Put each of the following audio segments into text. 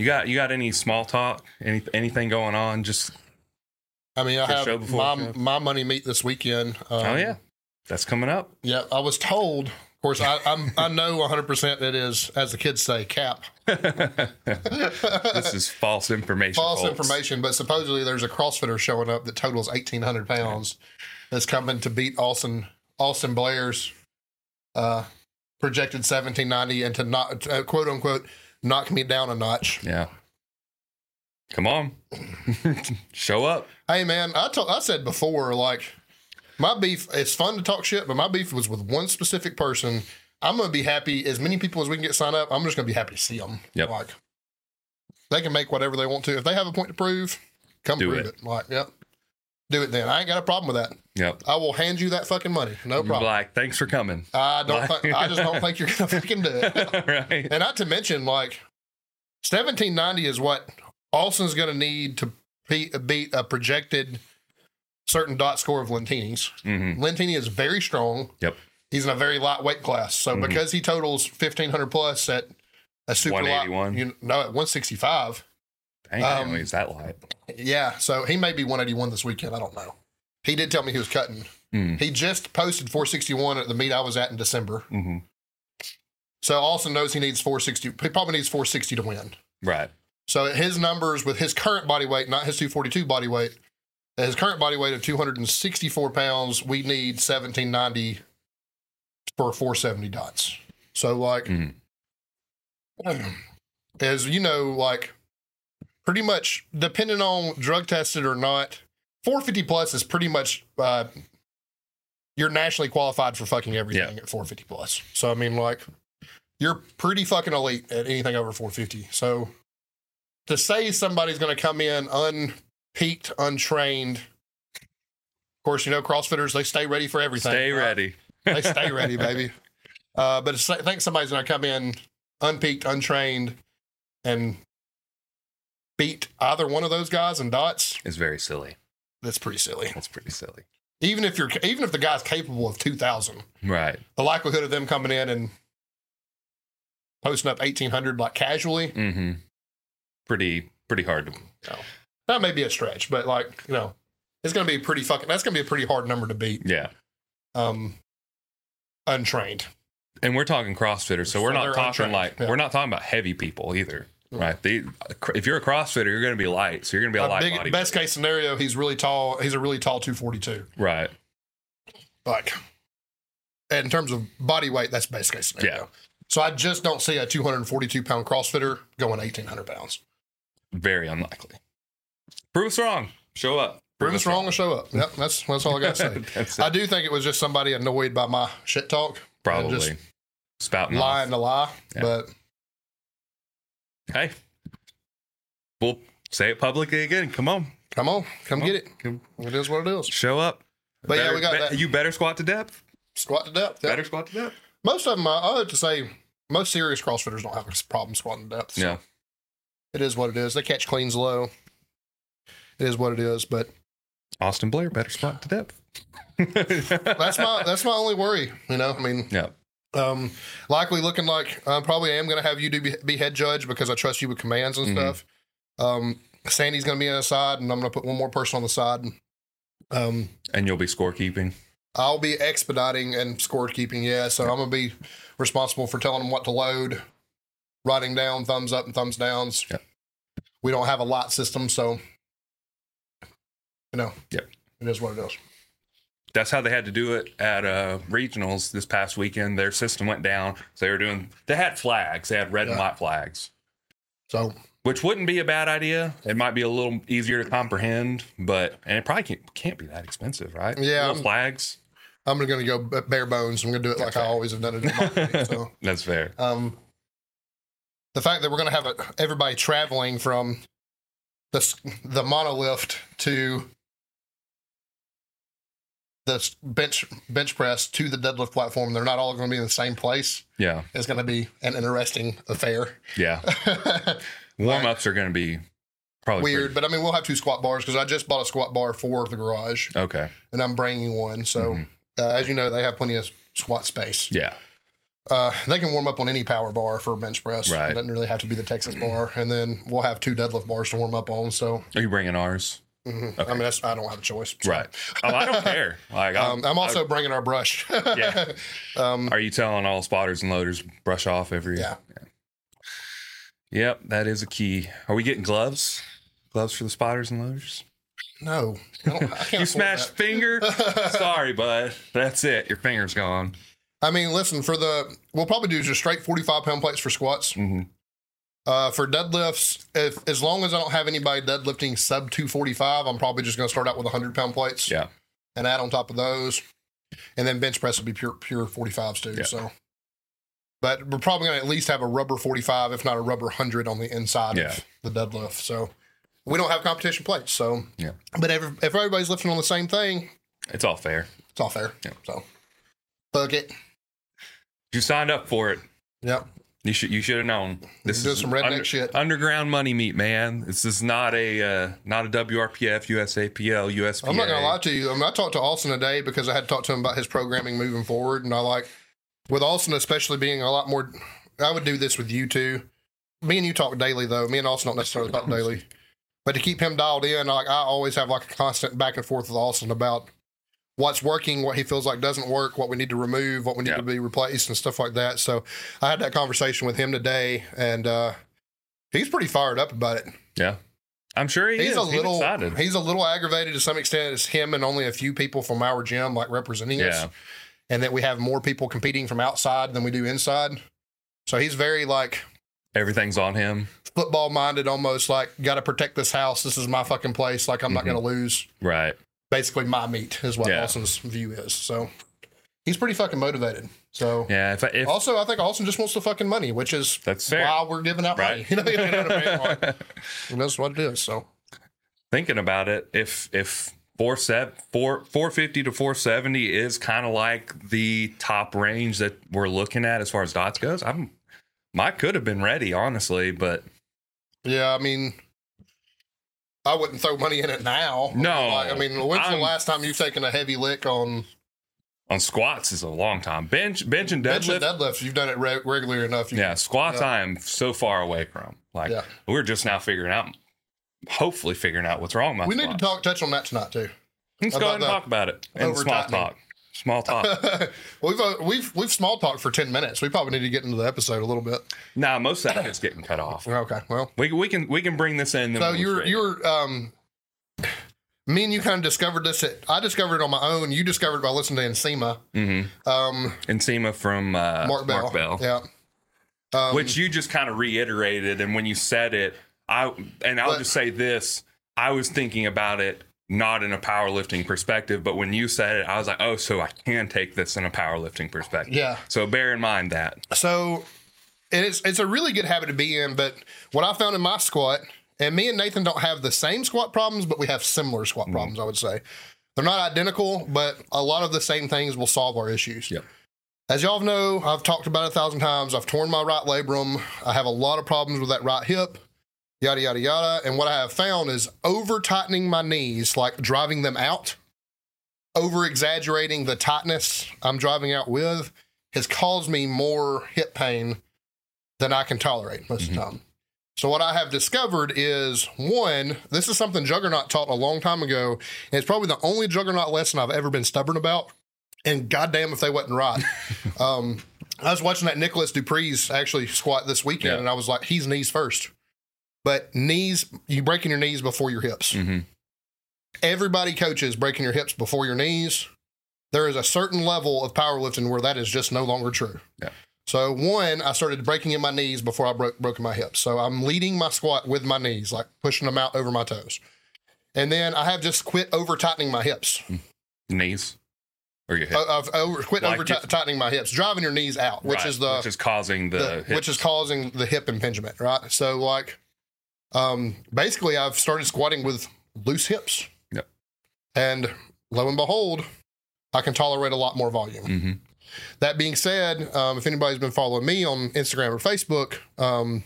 You got you got any small talk? Any anything going on? Just I mean, I have my my money meet this weekend. Um, oh yeah, that's coming up. yeah. I was told. Of course, I I'm, I know 100 percent it is, as the kids say, cap this is false information. false folks. information. But supposedly there's a CrossFitter showing up that totals 1,800 pounds that's coming to beat Austin Austin Blair's uh, projected 1790 and to not uh, quote unquote knock me down a notch. Yeah. Come on, show up. Hey man, I told I said before, like my beef. It's fun to talk shit, but my beef was with one specific person. I'm gonna be happy as many people as we can get signed up. I'm just gonna be happy to see them. Yep. Like they can make whatever they want to. If they have a point to prove, come Do prove it. it. Like, yep, do it. Then I ain't got a problem with that. Yep. I will hand you that fucking money. No problem. like, thanks for coming. I don't. Think, I just don't think you're gonna fucking do it. right. And not to mention, like, 1790 is what Austin's going to need to beat, beat a projected certain dot score of Lentini's. hmm Lentini is very strong. Yep. He's in a very lightweight class. So Mhm. because he totals 1500 plus at a super light, 181. you know, at 165. Dang, I didn't Um, know he's that light. Yeah. So he may be 181 this weekend. I don't know. He did tell me he was cutting. Mm. He just posted 461 at the meet I was at in December. hmm So Austin knows he needs 460. He probably needs 460 to win. Right. So his numbers with his current body weight, not his 242 body weight, his current body weight of 264 pounds, we need 1790 for 470 dots. So like, Mhm. as you know, like pretty much depending on drug tested or not, 450 plus is pretty much uh, you're nationally qualified for fucking everything at 450 plus. So I mean, like you're pretty fucking elite at anything over 450. So to say somebody's going to come in unpeaked, untrained. Of course, you know CrossFitters they stay ready for everything. Stay right? ready. they stay ready, baby. Uh, but I think somebody's going to come in unpeaked, untrained, and beat either one of those guys in dots. is very silly. That's pretty silly. That's pretty silly. Even if you're, even if the guy's capable of two thousand, Right. the likelihood of them coming in and posting up eighteen hundred like casually, hmm Pretty pretty hard to. that may be a stretch, but like you know, it's going to be pretty fucking. That's going to be a pretty hard number to beat. Yeah. Um, untrained. And we're talking CrossFitters, so we're not talking untrained, like yeah. we're not talking about heavy people either. Right? They, if you're a CrossFitter, you're going to be light, so you're going to be a Uh, light big, body, best case scenario, he's really tall. He's a really tall two forty two. right? like and in terms of body weight, that's best case scenario. Yeah. So I just don't see a 242 pound CrossFitter going 1800 pounds. Very unlikely. Prove us wrong. Show up. Prove us wrong or show up. Yep, that's that's all I got to say. I do think it was just somebody annoyed by my shit talk, Probably just spouting off. lying to lie. Yeah. But Hey, we'll say it publicly again. Come on, come on, come Come get it. Come- It is what it is. show up. But yeah, we got be- that. You better squat to depth. Squat to depth. Yep. Better squat to depth. Most of them, I I have to say, most serious CrossFitters don't have a problem squatting to depth. So Yeah. It is what it is. They catch cleans low. It is what it is. But Austin Blair better squat to depth. that's my that's my only worry. You know, I mean, yeah. Um, likely looking like I probably am going to have you do be, be head judge because I trust you with commands and Mhm. stuff. Um, Sandy's going to be on the side, and I'm going to put one more person on the side. Um, And you'll be scorekeeping. I'll be expediting and scorekeeping. Yeah, so I'm going to be responsible for telling them what to load, writing down thumbs up and thumbs downs. Yep. We don't have a lot system, so you know. Yep. It is what it is. That's how they had to do it at uh, regionals this past weekend. Their system went down. So they were doing, they had flags. They had red and white flags, So which wouldn't be a bad idea. It might be a little easier to comprehend, but, and it probably can't, can't be that expensive, right? Yeah. Little flags. I'm going to go bare bones. I'm going to do it like I always have done it. In my so. That's fair. um, the fact that we're going to have a, everybody traveling from the the monolift to the bench bench press to the deadlift platform, they're not all going to be in the same place. Yeah. It's going to be an interesting affair. Yeah. Warm ups are going to be probably Weird, but I mean, we'll have two squat bars because I just bought a squat bar for the garage, okay. and I'm bringing one. So, Mhm. uh, as you know, they have plenty of squat space. Yeah. Uh, they can warm up on any power bar for bench press. Right. It doesn't really have to be the Texas bar. And then we'll have two deadlift bars to warm up on. So, Are you bringing ours? Mhm. I mean, that's, I don't have a choice. So, Right. Oh, I don't care. Like, I'm, Um, I'm also bringing our brush. Yeah. um, Are you telling all spotters and loaders brush off every? yeah. Yep, that is a key. Are we getting gloves? Gloves for the spotters and loaders? No. I, I You smashed finger. Sorry, bud. That's it. Your finger's gone. I mean, listen, for the, we'll probably do just straight 45 pound plates for squats. hmm Uh, for deadlifts, if as long as I don't have anybody deadlifting sub 245, I'm probably just going to start out with 100 pound plates. Yeah. and add on top of those, and then bench press will be pure pure 45s too. Yeah. So, but we're probably going to at least have a rubber 45, if not a rubber 100 on the inside Yeah. of the deadlift. So we don't have competition plates. So Yeah. but if, if everybody's lifting on the same thing, It's all fair. it's all fair. Yeah. So fuck it. You signed up for it. Yep. You should. You should have known. This is some redneck shit. Underground money meet, man. This is not a uh, not a WRPF, USAPL, USPA. I'm not gonna lie to you. I mean, I talked to Austin today because I had to talk to him about his programming moving forward, and I like with Austin especially being a lot more. I would do this with you too. Me and you talk daily though. Me and Austin don't necessarily talk daily, but to keep him dialed in, like I always have like a constant back and forth with Austin about what's working, what he feels like doesn't work, what we need to remove, what we need Yeah. to be replaced, and stuff like that. So I had that conversation with him today, and uh, he's pretty fired up about it. Yeah, I'm sure he He's is. a little he's excited. he's a little aggravated to some extent. It's him and only a few people from our gym like representing us, and that we have more people competing from outside than we do inside. So he's very like Everything's on him. football minded, almost like got to protect this house. This is my fucking place. Like I'm not Mhm. going to lose. Right. Basically, my meet is what Yeah. Austin's view is. So he's pretty fucking motivated. So Yeah. If, I- if also, I think Austin just wants the fucking money, which is that's fair. why we're giving out money. You know, you know what I mean? And that's what it is. So Thinking about it, if if four set four four fifty to four seventy is kind of like the top range that we're looking at as far as dots goes, I'm might could have been ready honestly, but Yeah, I mean, I wouldn't throw money in it now. No, Like, I mean, when's the I'm- last time you've taken a heavy lick on on squats is a long time. Bench bench and bench and deadlift. deadlifts? You've done it re- regularly enough. Yeah, squats Yeah. I am so far away from. Like Yeah. we're just now figuring out, hopefully figuring out what's wrong with my We need to talk touch on that tonight too. Let's go ahead and the talk about it. And small talk. Small talk. we've uh, we've we've small talked for ten minutes. We probably need to get into the episode a little bit. nah, most of that is getting cut off. Okay, well, We, we can we can bring this in. so you're you're um. Me and you kind of discovered this. At, I discovered it on my own. You discovered it by listening to Ensema. Mhm. Um, Ensema from uh, Mark Bell. Yeah. Um, which you just kind of reiterated, and when you said it, I and I'll But- just say this: I was thinking about it not in a powerlifting perspective, but when you said it, I was like, oh, so I can take this in a powerlifting perspective. Yeah. So bear in mind that. So it's it's a really good habit to be in. But what I found in my squat, and me and Nathan don't have the same squat problems, but we have similar squat Mm-hmm. problems. I would say they're not identical, but a lot of the same things will solve our issues. Yep. As y'all know, I've talked about it a thousand times. I've torn my right labrum. I have a lot of problems with that right hip. Yada yada yada. And what I have found is over tightening my knees, like driving them out, over exaggerating the tightness I'm driving out with, has caused me more hip pain than I can tolerate most of the time. So what I have discovered is one, this is something Juggernaut taught a long time ago, and it's probably the only Juggernaut lesson I've ever been stubborn about. And goddamn if they wasn't right. um, I was watching that Nicholas Dupree's actually squat this weekend, Yeah. and I was like, he's knees first. But knees, you breaking your knees before your hips. Mhm. Everybody coaches breaking your hips before your knees. There is a certain level of powerlifting where that is just no longer true. Yeah. So one, I started breaking in my knees before I broke broken my hips. So I'm leading my squat with my knees, like pushing them out over my toes. And then I have just quit over tightening my hips. Knees or your Uh, I've over quit Like over if- tightening my hips, driving your knees out, which Right, is the which is causing the, the- which is causing the hip impingement, right? So like, um, basically, I've started squatting with loose hips. Yep. And lo and behold, I can tolerate a lot more volume. hmm That being said, um, if anybody's been following me on Instagram or Facebook, um,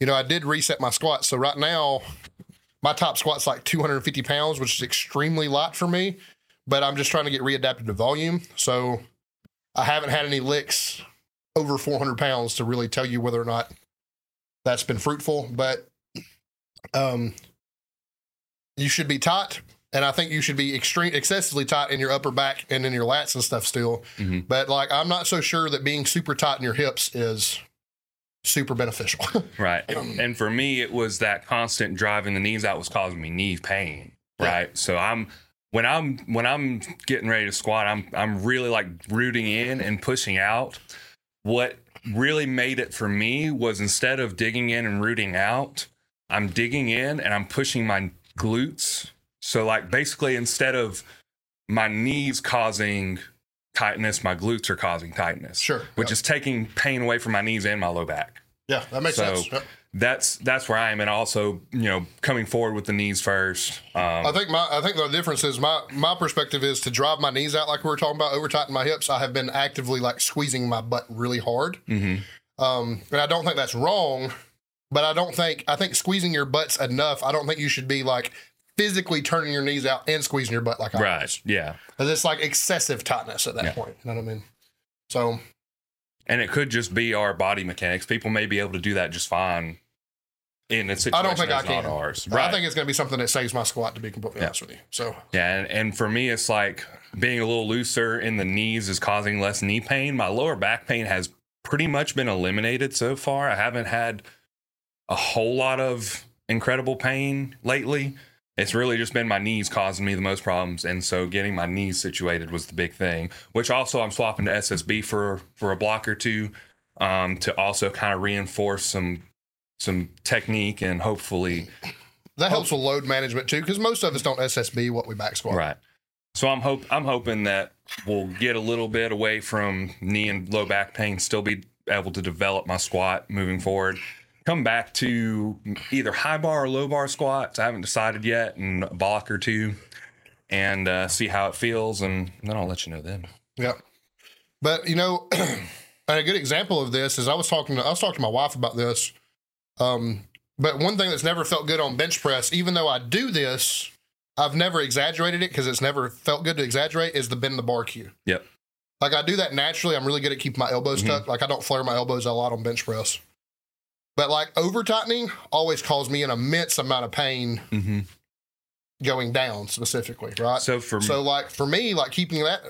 you know, I did reset my squat. So right now, my top squat's like 250 pounds, which is extremely light for me. But I'm just trying to get readapted to volume. So I haven't had any licks over 400 pounds to really tell you whether or not that's been fruitful. But um, you should be tight, and I think you should be extreme, excessively tight in your upper back and in your lats and stuff still. Mhm. But like, I'm not so sure that being super tight in your hips is super beneficial. Right. And for me, it was that constant driving the knees out was causing me knee pain. Yeah. Right. So I'm when I'm when I'm getting ready to squat, I'm I'm really like rooting in and pushing out. What really made it for me was instead of digging in and rooting out, I'm digging in and I'm pushing my glutes. So like basically instead of my knees causing tightness, my glutes are causing tightness. sure. Which yeah. is taking pain away from my knees and my low back yeah, that makes so- sense. That's that's where I am, and also you know coming forward with the knees first. I Um, think my I think the difference is my my perspective is to drive my knees out like we were talking about over tighten my hips. I have been actively like squeezing my butt really hard. mhm. Um, and I don't think that's wrong, but I don't think I think squeezing your butts enough. I don't think you should be like physically turning your knees out and squeezing your butt like I Right? was. Yeah, Because it's like excessive tightness at that Yeah. point. You know what I mean? So and it could just be our body mechanics. People may be able to do that just fine in a situation I don't think I that's not can. ours. I think it's going to be something that saves my squat. To be completely Yeah. honest with you. So yeah, and, and for me, it's like being a little looser in the knees is causing less knee pain. My lower back pain has pretty much been eliminated so far. I haven't had a whole lot of incredible pain lately. It's really just been my knees causing me the most problems, and so getting my knees situated was the big thing. Which also I'm swapping to SSB for for a block or two um, to also kind of reinforce some some technique and hopefully that helps with load management too, because most of us don't SSB what we back squat. Right. So I'm hope I'm hoping that we'll get a little bit away from knee and low back pain, still be able to develop my squat moving forward. Come back to either high bar or low bar squats. I haven't decided yet, and a block or two, and uh, see how it feels, and then I'll let you know then. Yep. But you know, a good example of this is I was talking to I was talking to my wife about this. Um, but one thing that's never felt good on bench press, even though I do this, I've never exaggerated it because it's never felt good to exaggerate, is the bend the bar cue. Yep. Like I do that naturally. I'm really good at keeping my elbows Mhm. tucked. Like I don't flare my elbows a lot on bench press. But like over tightening always caused me an immense amount of pain Mm-hmm. going down specifically, right? So for So like for me, like keeping that,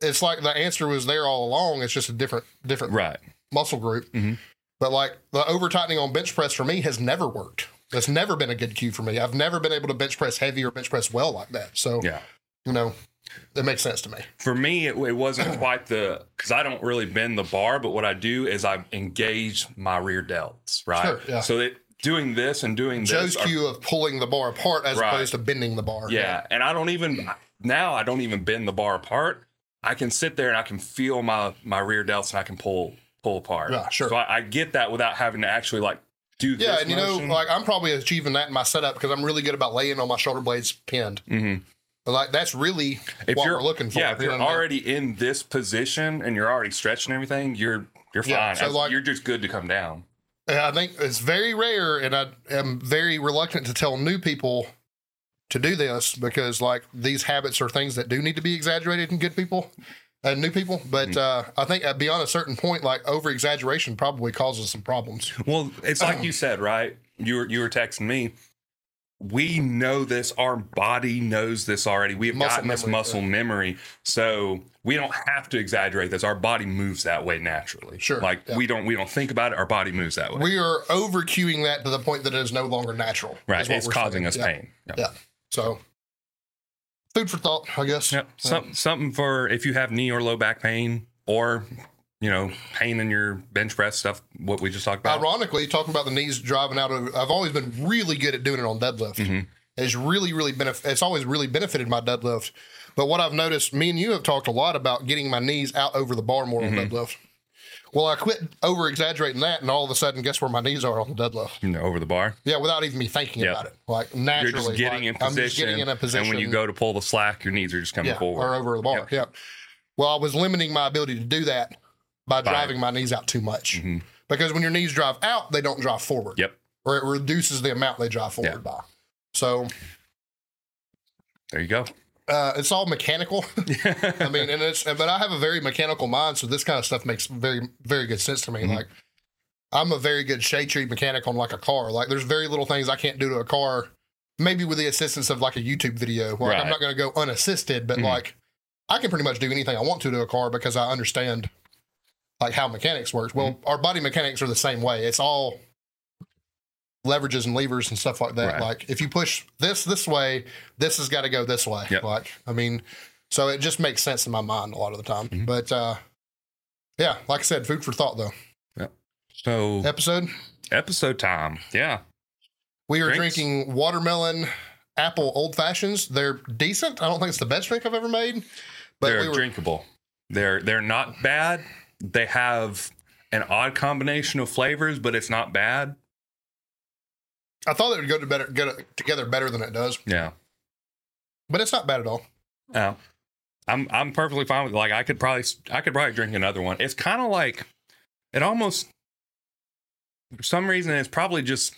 it's like the answer was there all along. It's just a different different right, muscle group. Mhm. But like the over tightening on bench press for me has never worked. That's never been a good cue for me. I've never been able to bench press heavy or bench press well like that. So yeah. you know, that makes sense to me. For me, it, it wasn't quite the because I don't really bend the bar, but what I do is I engage my rear delts, right? Sure, yeah. So that doing this and doing Joe's this are- cue of pulling the bar apart as Right. opposed to bending the bar. Yeah, and I don't even now. I don't even bend the bar apart. I can sit there and I can feel my my rear delts and I can pull pull apart. Yeah, sure. So I, I get that without having to actually like do this. Yeah, and you know, like I'm probably achieving that in my setup because I'm really good about laying on my shoulder blades pinned. Mhm. Like that's really if what you're we're looking for. yeah, if you're what I mean? already in this position and you're already stretching everything, you're you're fine. Yeah, so like- you're just good to come down. And I think it's very rare, and I am very reluctant to tell new people to do this because, like, these habits are things that do need to be exaggerated in good people and new people. But Mm-hmm. uh, I think beyond a certain point, like over exaggeration probably causes some problems. Well, it's like you said, right? You were you were texting me. We know this. Our body knows this already. We've Muscle gotten this memory, muscle memory, so we don't have to exaggerate this. Our body moves that way naturally. Sure, Like yeah. we don't we don't think about it. Our body moves that way. We are over cueing that to the point that it is no longer natural. right. It's causing saying. us Yeah. pain. Yeah. Yeah. So, food for thought, I guess. Yep. Some, something for if you have knee or low back pain or you know pain in your bench press stuff. What we just talked about. Ironically, talking about the knees driving out of, I've always been really good at doing it on deadlift. Mhm. It's really, really benef- It's always really benefited my deadlift. But what I've noticed, me and you have talked a lot about getting my knees out over the bar more Mm-hmm. on deadlift. Well, I quit over exaggerating that, and all of a sudden, guess where my knees are on the deadlift? You know, over the bar. Yeah, without even me thinking Yeah. about it. Like You're naturally, just getting like, in I'm just getting in a position. And when you go to pull the slack, your knees are just coming yeah, forward. or over the bar. Yeah. Well, I was limiting my ability to do that by By- driving my knees out too much. Mhm. Because when your knees drive out, they don't drive forward. Yep. Or it reduces the amount they drive forward Yeah. by. So There you go. uh, it's all mechanical. I mean, and it's but I have a very mechanical mind, so this kind of stuff makes very very good sense to me. Mhm. Like I'm a very good shade tree mechanic on like a car. Like there's very little things I can't do to a car, maybe with the assistance of like a YouTube video. Like I'm not going to go unassisted, but Mhm. like I can pretty much do anything I want to to a car because I understand like how mechanics works. Well, Mm-hmm. our body mechanics are the same way. It's all leverages and levers and stuff like that. Right. Like if you push this this way, this has got to go this way. Yep. Like I mean, so it just makes sense in my mind a lot of the time. Mhm. But uh yeah, like I said, food for thought though. So Episode episode time. Yeah. we are Drinks? drinking watermelon apple old fashions. They're decent. I don't think it's the best drink I've ever made, but they're we were drinkable. They're they're not bad. They have an odd combination of flavors, but it's not bad. I thought it would go to better go to- together better than it does, Yeah. but it's not bad at all. Yeah. I'm I'm perfectly fine with it. like I could probably I could probably drink another one. It's kind of like it almost for some reason it's probably just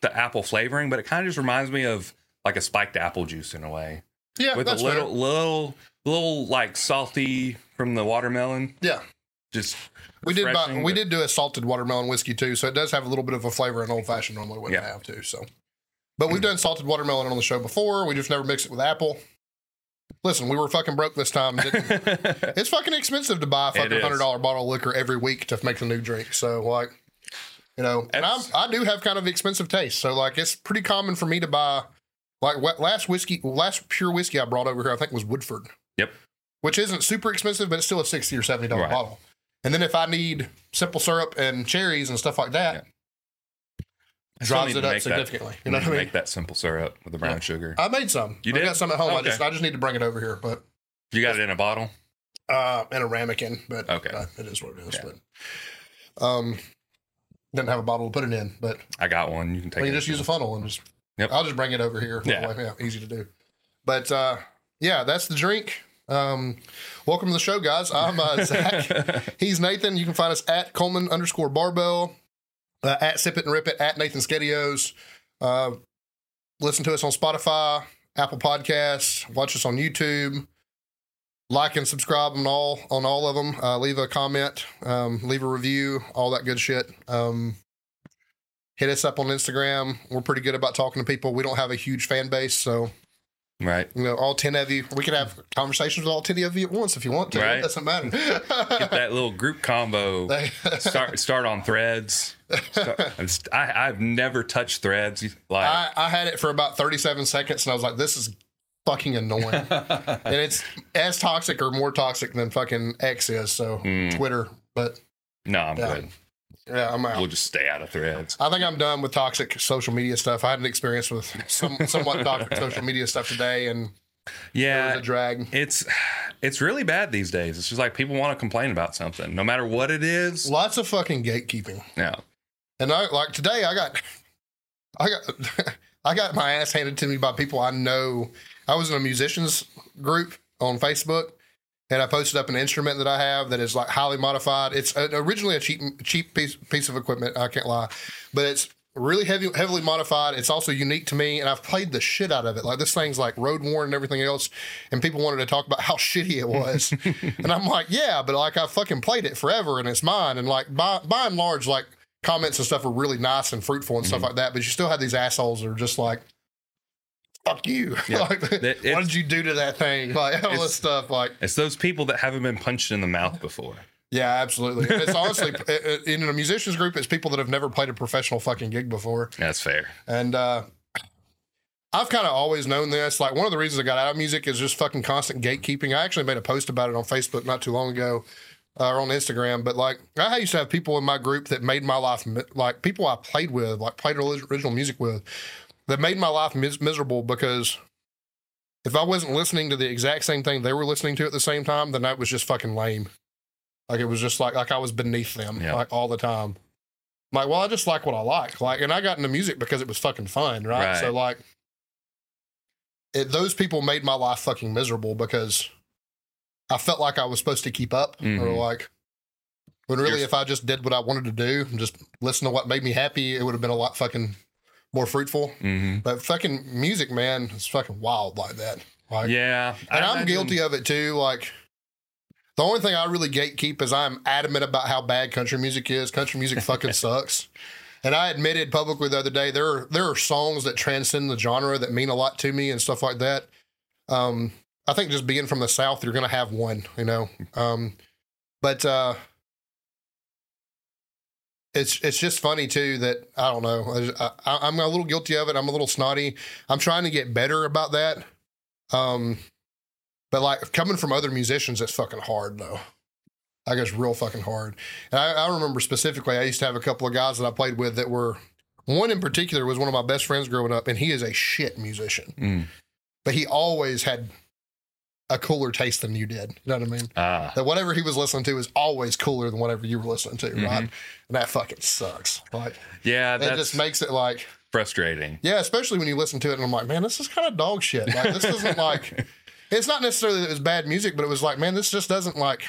the apple flavoring, but it kind of just reminds me of like a spiked apple juice in a way. Yeah, With a little fair. little little like salty from the watermelon. Yeah, Just we did buy, we did do a salted watermelon whiskey too, so it does have a little bit of a flavor an old fashioned normally wouldn't Yeah. have too. So, but we've done salted watermelon on the show before. We just never mixed it with apple. Listen, we were fucking broke this time. Didn't, it's fucking expensive to buy a fucking hundred dollar bottle of liquor every week to make a new drink. So like, you know, and I'm, I do have kind of expensive taste. So like, it's pretty common for me to buy like last whiskey, last pure whiskey I brought over here, I think was Woodford. Yep. Which isn't super expensive, but it's still a sixty or seventy dollar Right. bottle. And then if I need simple syrup and cherries and stuff like that, still drives it up make that- significantly. You know what I mean? Make that simple syrup with the brown Yeah. sugar. I made some. You I did? got some at home. I just I just need to bring it over here, but You got it in a bottle? uh, in a ramekin. But Okay. uh, it is what it is. Yeah. But um, didn't have a bottle to put it in, but I got one. You can take Well, you just use a funnel and just. Yep. I'll just bring it over here. Yeah. yeah, easy to do. But uh, yeah, that's the drink. Um, welcome to the show, guys. I'm uh, Zach. He's Nathan. You can find us at Cullman underscore Barbell, uh, at Sip It and Rip It, at Nathan's Ghettios. Uh, listen to us on Spotify, Apple Podcasts. Watch us on YouTube. Like and subscribe on all on all of them. Uh, leave a comment, um, leave a review, all that good shit. Um, hit us up on Instagram. We're pretty good about talking to people. We don't have a huge fan base, so right. you know, all ten of you, we could have conversations with all ten of you at once if you want to. Right. It doesn't matter. Get that little group combo. Start start on threads. Start, I, I've never touched threads. Like I, I had it for about 37 seconds and I was like, this is fucking annoying. and it's as toxic or more toxic than fucking X is. So Mm. Twitter. But no, I'm Yeah. good. Yeah, I'm out. We'll just stay out of threads. I think I'm done with toxic social media stuff. I had an experience with some somewhat toxic social media stuff today and Yeah, a drag. it's it's really bad these days. It's just like people want to complain about something, no matter what it is. Lots of fucking gatekeeping. Yeah, And I like today I got I got I got my ass handed to me by people I know. I was in a musicians group on Facebook and I posted up an instrument that I have that is like highly modified. It's uh, originally a cheap cheap piece piece of equipment, I can't lie. But it's really heavy heavily modified. It's also unique to me and I've played the shit out of it. Like this thing's like road worn and everything else and people wanted to talk about how shitty it was. and I'm like, yeah, but like I fucking played it forever and it's mine and like by by and large like comments and stuff are really nice and fruitful and Mm-hmm. stuff like that. But you still have these assholes that are just like, fuck you. Yeah. like, what did you do to that thing? Like all this stuff. Like, it's those people that haven't been punched in the mouth before. yeah, absolutely. It's honestly in a musicians group, it's people that have never played a professional fucking gig before. That's fair. And uh I've kind of always known this. Like one of the reasons I got out of music is just fucking constant gatekeeping. I actually made a post about it on Facebook not too long ago, uh, or on Instagram. But like, I used to have people in my group that made my life like people I played with, like played original music with, that made my life mis- miserable because if I wasn't listening to the exact same thing they were listening to at the same time, then that was just fucking lame. Like it was just like like I was beneath them Yeah. like all the time. I'm like, well, I just like what I like. Like, and I got into music because it was fucking fun, right? Right. So like, it, those people made my life fucking miserable because I felt like I was supposed to keep up, or Mhm. like, when really, You're- if I just did what I wanted to do and just listen to what made me happy, it would have been a lot fucking more fruitful. hmm But fucking music, man, is fucking wild like that. Like, yeah, and I I'm guilty of it too. Like, the only thing I really gatekeep is I'm adamant about how bad country music is. Country music fucking sucks. And I admitted publicly the other day there are there are songs that transcend the genre that mean a lot to me and stuff like that. Um, I think just being from the South, you're gonna have one, you know. Um, but uh, it's it's just funny too that I don't know. I, I, I'm a little guilty of it. I'm a little snotty. I'm trying to get better about that. Um, but like coming from other musicians, it's fucking hard though. Like it's real fucking hard. And I, I remember specifically, I used to have a couple of guys that I played with that were one in particular was one of my best friends growing up, and he is a shit musician, Mm. but he always had a cooler taste than you did. You know what I mean? Ah, That whatever he was listening to is always cooler than whatever you were listening to, Mm-hmm. right? And that fucking sucks. Like yeah, it that's just makes it like frustrating. yeah, especially when you listen to it and I'm like, man, this is kind of dog shit. Like this isn't like it's not necessarily that it was bad music, but it was like, man, this just doesn't like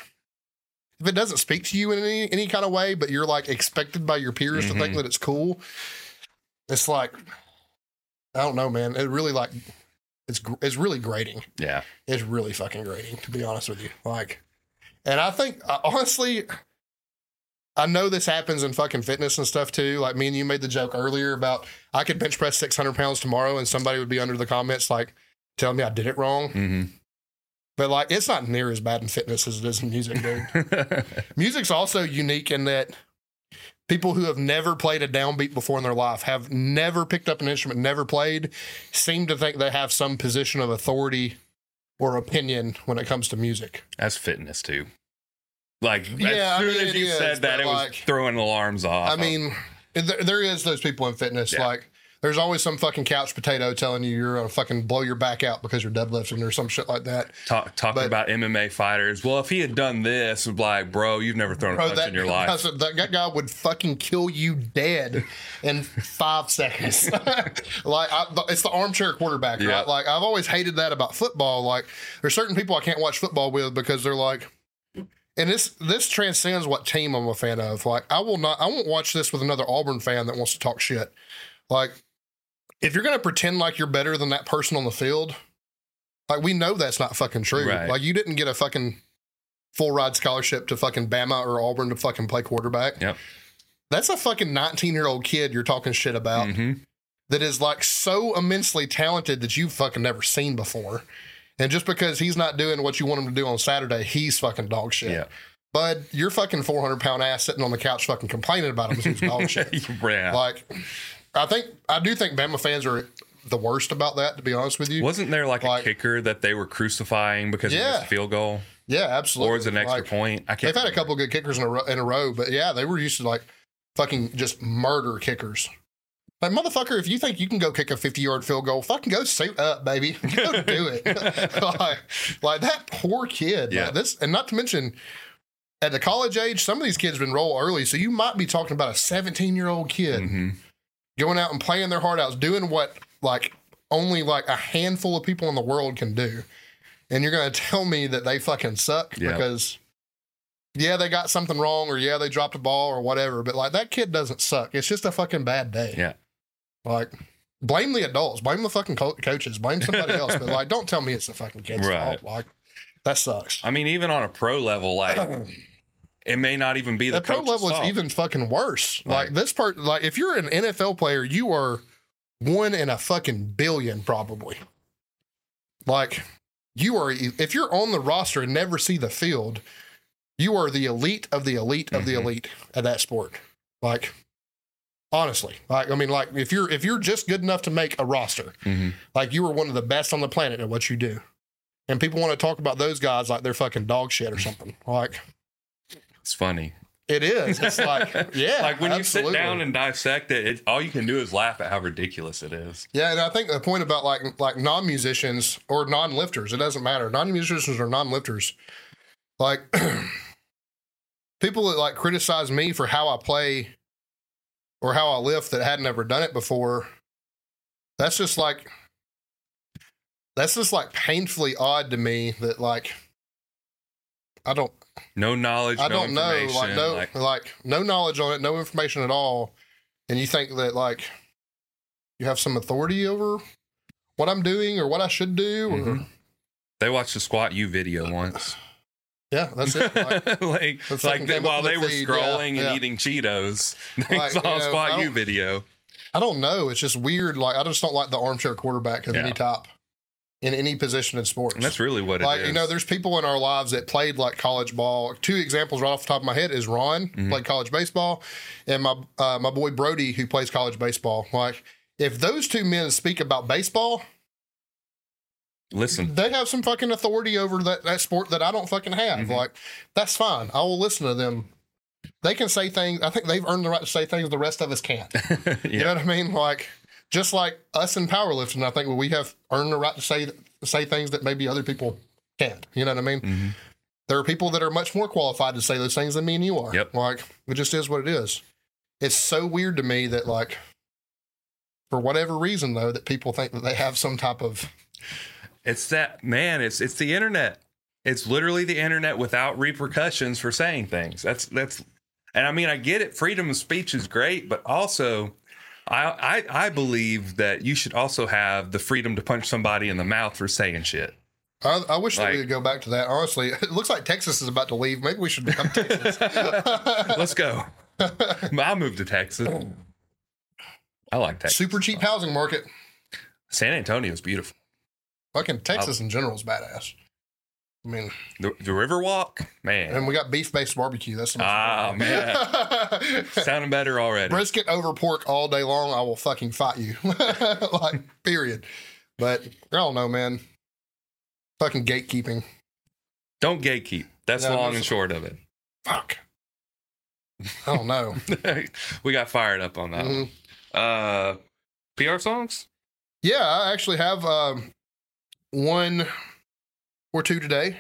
if it doesn't speak to you in any any kind of way, but you're like expected by your peers to think Mhm. that it's cool. It's like I don't know, man. It really like it's it's really grating. Yeah, It's really fucking grating, to be honest with you. Like, and I think uh, honestly, I know this happens in fucking fitness and stuff too. Like me and you made the joke earlier about I could bench press 600 pounds tomorrow and somebody would be under the comments like telling me I did it wrong. hmm But like, it's not near as bad in fitness as it is in music, dude. Music's also unique in that people who have never played a downbeat before in their life, have never picked up an instrument, never played, seem to think they have some position of authority or opinion when it comes to music. That's fitness too. Like Yeah, as soon mean, as you is, said that, it was throwing alarms off. I mean, there, there is those people in fitness. Yeah. Like, there's always some fucking couch potato telling you you're gonna fucking blow your back out because you're deadlifting or some shit like that. talk, talking but- about MMA fighters. Well, if he had done this, like, bro, you've never thrown a punch that, in your life. that, that guy would fucking kill you dead in five seconds. like, I, it's the armchair quarterback, Yeah. right? Like, I've always hated that about football. Like, there's certain people I can't watch football with because they're like, and this this transcends what team I'm a fan of. Like, I will not, I won't watch this with another Auburn fan that wants to talk shit. Like, if you're gonna pretend like you're better than that person on the field, like we know that's not fucking true. Right. Like, you didn't get a fucking full ride scholarship to fucking Bama or Auburn to fucking play quarterback. Yep. That's a fucking 19 year old kid you're talking shit about Mhm. that is like so immensely talented that you've fucking never seen before. And just because he's not doing what you want him to do on Saturday, he's fucking dog shit. Yeah. Bud, your fucking 400 pound ass sitting on the couch fucking complaining about him is dog shit. yeah. Like, I think, I do think Bama fans are the worst about that, to be honest with you. Wasn't there like, Like- a kicker that they were crucifying because Yeah. missed a field goal Yeah, absolutely. or was it an extra Like, point? I can't. They've had a couple good kickers in a, row, in a row, but yeah, they were used to like fucking just murder kickers. Like motherfucker, if you think you can go kick a fifty-yard field goal, fucking go suit up, baby. Go do it. like, like that poor kid. Yeah. Like this, and not to mention, at the college age, some of these kids been roll early, so you might be talking about a seventeen-year-old kid Mhm. Going out and playing their heart out, doing what like only like a handful of people in the world can do. And you're gonna tell me that they fucking suck Yeah. because yeah, they got something wrong or yeah, they dropped a ball or whatever, but like that kid doesn't suck. It's just a fucking bad day. Yeah. Like blame the adults, blame the fucking co- coaches, blame somebody else, but like don't tell me it's the fucking kid's Right. fault. Like that sucks. I mean, even on a pro level, like it may not even be the At pro level, fault. even fucking worse. Right. Like this part, like if you're an NFL player, you are one in a fucking billion, probably. Like you are, if you're on the roster and never see the field, you are the elite of the elite of the Mhm. elite at that sport. Like honestly, like I mean, like if you're if you're just good enough to make a roster, Mhm. like you are one of the best on the planet at what you do. And people want to talk about those guys like they're fucking dog shit or something. Like It's funny. it is. It's like, yeah. like when you sit down and dissect it, it, all you can do is laugh at how ridiculous it is. Yeah, and I think the point about like like non musicians or non lifters, it doesn't matter. Non musicians or non lifters, like people that like criticize me for how I play or how I lift that hadn't ever done it before. That's just like that's just like painfully odd to me that like I don't No knowledge. I no don't know like no like- like no knowledge on it, no information at all, and you think that like you have some authority over what I'm doing or what I should do, or Mhm. They watched the Squat U video once. Yeah, that's it. Like, like, That's like they, while they were the- yeah, scrolling and yeah. eating Cheetos, they Like, saw you a know, U video. I don't know. It's just weird. Like I just don't like the armchair quarterback of Yeah. any top in any position in sports. And that's really what it is. like you know, there's people in our lives that played like college ball. Two examples right off the top of my head is Ron Mm-hmm. played college baseball, and my uh, my boy Brody who plays college baseball. Like if those two men speak about baseball, Listen, they have some fucking authority over that, that sport that I don't fucking have. Mhm. Like that's fine. I will listen to them. They can say things. I think they've earned the right to say things the rest of us can't. You know what I mean? Like just like us in powerlifting, I think we have earned the right to say say things that maybe other people can't. You know what I mean? Mhm. There are people that are much more qualified to say those things than me and you are. Yep. Like it just is what it is. It's so weird to me that like for whatever reason though that people think that they have some type of it's that man. It's it's the internet. It's literally the internet without repercussions for saying things. That's that's, and I mean I get it. Freedom of speech is great, but also. I, I I believe that you should also have the freedom to punch somebody in the mouth for saying shit. I, I wish that we could go back to that. Honestly, it looks like Texas is about to leave. Maybe we should become Texas. Let's go. I'll move to Texas. I like Texas. Super cheap housing market. San Antonio's beautiful. Fucking Texas in general is badass. I mean, The, the Riverwalk, man, and we got beef based barbecue. That's the Ah, man, sounding better already. Brisket over pork all day long. I will fucking fight you. like, period. But I don't know, man. Fucking gatekeeping. Don't gatekeep. That's Yeah, long and short of it. Fuck. I don't know. we got fired up on that. Mhm. one. Uh, PR songs. Yeah, I actually have um, one or two today.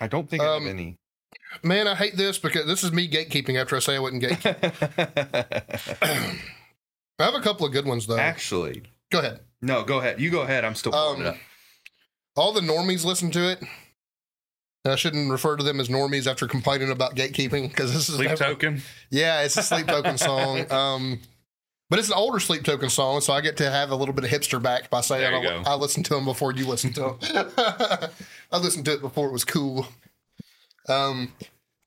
I don't think I have any. Man, I hate this because this is me gatekeeping after I say I wouldn't gatekeep. I have a couple of good ones though. Actually, Go ahead. no. Go ahead. You go ahead. I'm still pulling Um, up. All the normies listen to it. And I shouldn't refer to them as normies after complaining about gatekeeping because this is Sleep never- token. Yeah, it's a sleep token song. Um, but it's an older sleep token song, so I get to have a little bit of hipster back by saying I. I listened to them before you listened to them. I listened to it before it was cool. Um,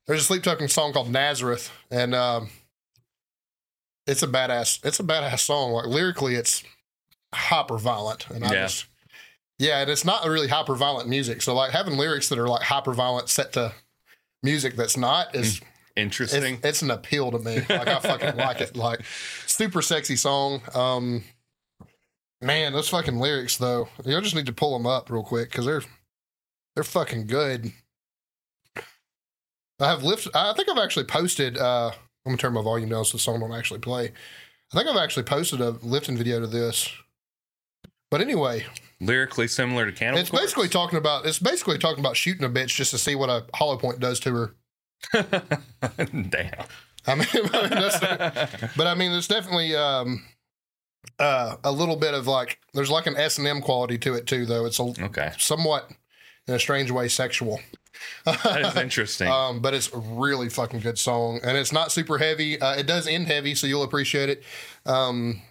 there's a sleep token song called Nazareth, and um, it's a badass. It's a badass song. Like lyrically, it's hyper violent, and I Yeah. just yeah, and it's not really hyper violent music. So like having lyrics that are like hyper violent set to music that's not is Interesting. it's, it's an appeal to me. Like I fucking like it. Like super sexy song. Um, man, those fucking lyrics though. You just need to pull them up real quick because they're they're fucking good. I have lift. I think I've actually posted. uh I'm gonna turn my volume down so the song don't actually play. I think I've actually posted a lifting video to this. But anyway, Lyrically similar to Cannibal. it's basically talking about it's basically talking about shooting a bitch just to see what a hollow point does to her. Damn. I mean, I mean, that's but I mean, there's definitely um, uh, a little bit of like there's like an S and M quality to it too, though. It's a, okay. somewhat in a strange way sexual. That is interesting. Um, but it's a really fucking good song, and it's not super heavy. Uh, it does end heavy, so you'll appreciate it. Um,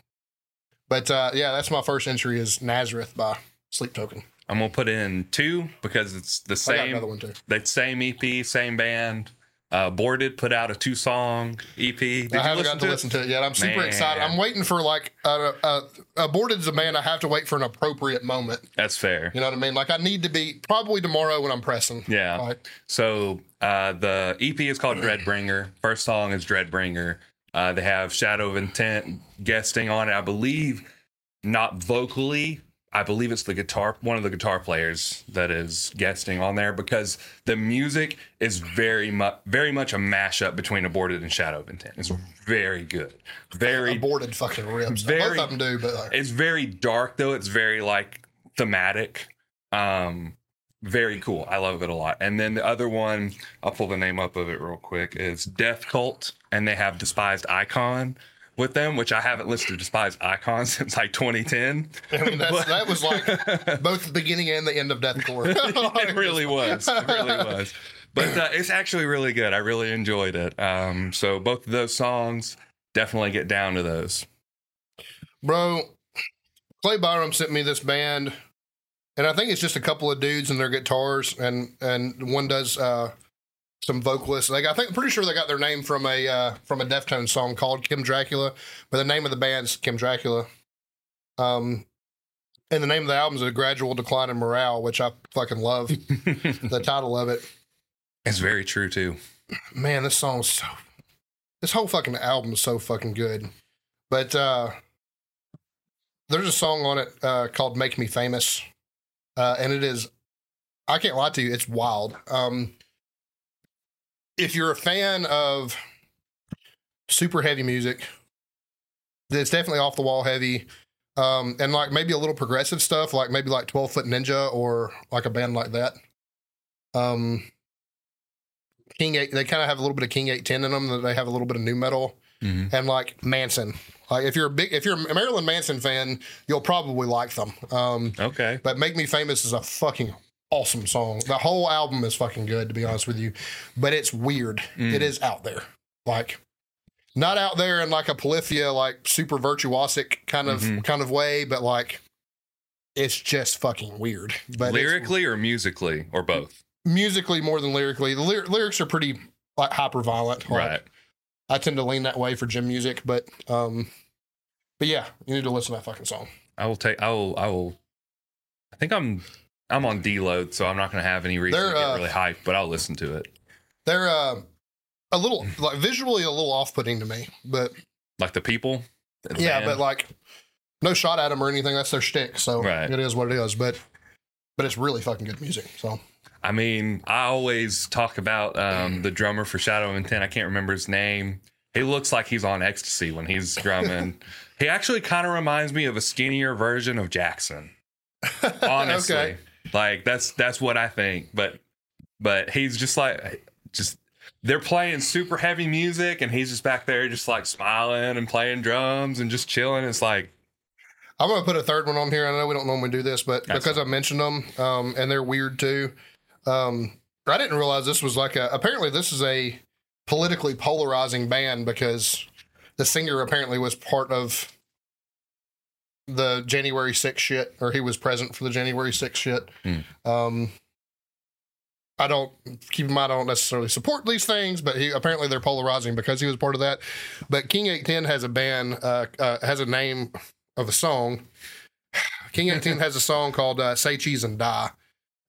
but uh, yeah, that's my first entry is Nazareth by Sleep Token. I'm gonna put in two because it's the same. another one too. That same EP, same band. Uh, Aborted put out a two song EP. Did I you haven't gotten to to listen to it yet. I'm super Man. excited. I'm waiting for like uh, uh, aborted's a band. I have to wait for an appropriate moment. That's fair. You know what I mean? Like I need to be probably tomorrow when I'm pressing. Yeah. Like, So uh, the EP is called Dreadbringer. First song is Dreadbringer. Uh, they have Shadow of Intent guesting on it. I believe not vocally. I believe it's the guitar, one of the guitar players that is guesting on there because the music is very much, very much a mashup between Aborted and Shadow of Intent. It's very good, very aborted fucking ribs. Very- Both of them do, but like, it's very dark though. It's very like thematic. Um, very cool. I love it a lot. And then the other one, I'll pull the name up of it real quick, is Death Cult, and they have Despised Icon with them, which I haven't listened to Despised Icon since like 2010. I mean, that was like both the beginning and the end of deathcore. it really was. It really was. But uh, it's actually really good. I really enjoyed it. Um, so both of those songs, definitely get down to those. Bro, Clay Byram sent me this band and I think it's just a couple of dudes and their guitars, and and one does uh, some vocalists. Like I think, pretty sure they got their name from a uh, from a Deftones song called Kim Dracula, but the name of the band's Kim Dracula. Um, and the name of the album is A Gradual Decline in Morale, which I fucking love. the title of it. It's very true too. Man, this song's so. This whole fucking album is so fucking good. But uh there's a song on it uh called Make Me Famous. Uh and it is I can't lie to you, it's wild. Um if you're a fan of super heavy music, it's definitely off the wall heavy. Um, and like maybe a little progressive stuff, like maybe like 12 Foot Ninja or like a band like that. Um, King Eight, they kind of have a little bit of King Eight Ten in them. That they have a little bit of nu metal, Mhm. and like Manson. Like if you're a big, if you're a Marilyn Manson fan, you'll probably like them. Um, Okay. but Make Me Famous is a fucking awesome song. The whole album is fucking good, to be honest with you. But it's weird. Mm. It is out there. Like not out there in like a polyphia, like super virtuosic kind of Mhm. kind of way, but like it's just fucking weird. But Lyrically or musically or both? musically more than lyrically. The lyr- lyrics are pretty like hyper violent. Like, Right. I tend to lean that way for gym music, but um but yeah, you need to listen to that fucking song. I will take. I will. I will. I think I'm. I'm on deload, so I'm not going to have any reason They're, to get uh, really hyped, but I'll listen to it. They're uh a little like visually a little off putting to me, but Like the people. the yeah, band. but like no shot at them or anything. That's their shtick. So Right. it is what it is. But but it's really fucking good music. So I mean, I always talk about um, the drummer for Shadow of Intent. I can't remember his name. He looks like he's on ecstasy when he's drumming. he actually kind of reminds me of a skinnier version of Jackson. Honestly, okay. Like that's that's what I think. But but he's just like just they're playing super heavy music, and he's just back there just like smiling and playing drums and just chilling. It's like I'm gonna put a third one on here. I know we don't normally do this, but because I mentioned them, um, and they're weird too. Um, I didn't realize this was like a. Apparently, this is a politically polarizing band because the singer apparently was part of the January 6th shit, or he was present for the January 6th shit. Hmm. Um, I don't keep in mind I don't necessarily support these things, but he apparently they're polarizing because he was part of that. But King Eight Ten has a band, uh, uh, has a name of a song. King Eight Ten has a song called uh, "Say Cheese and Die,"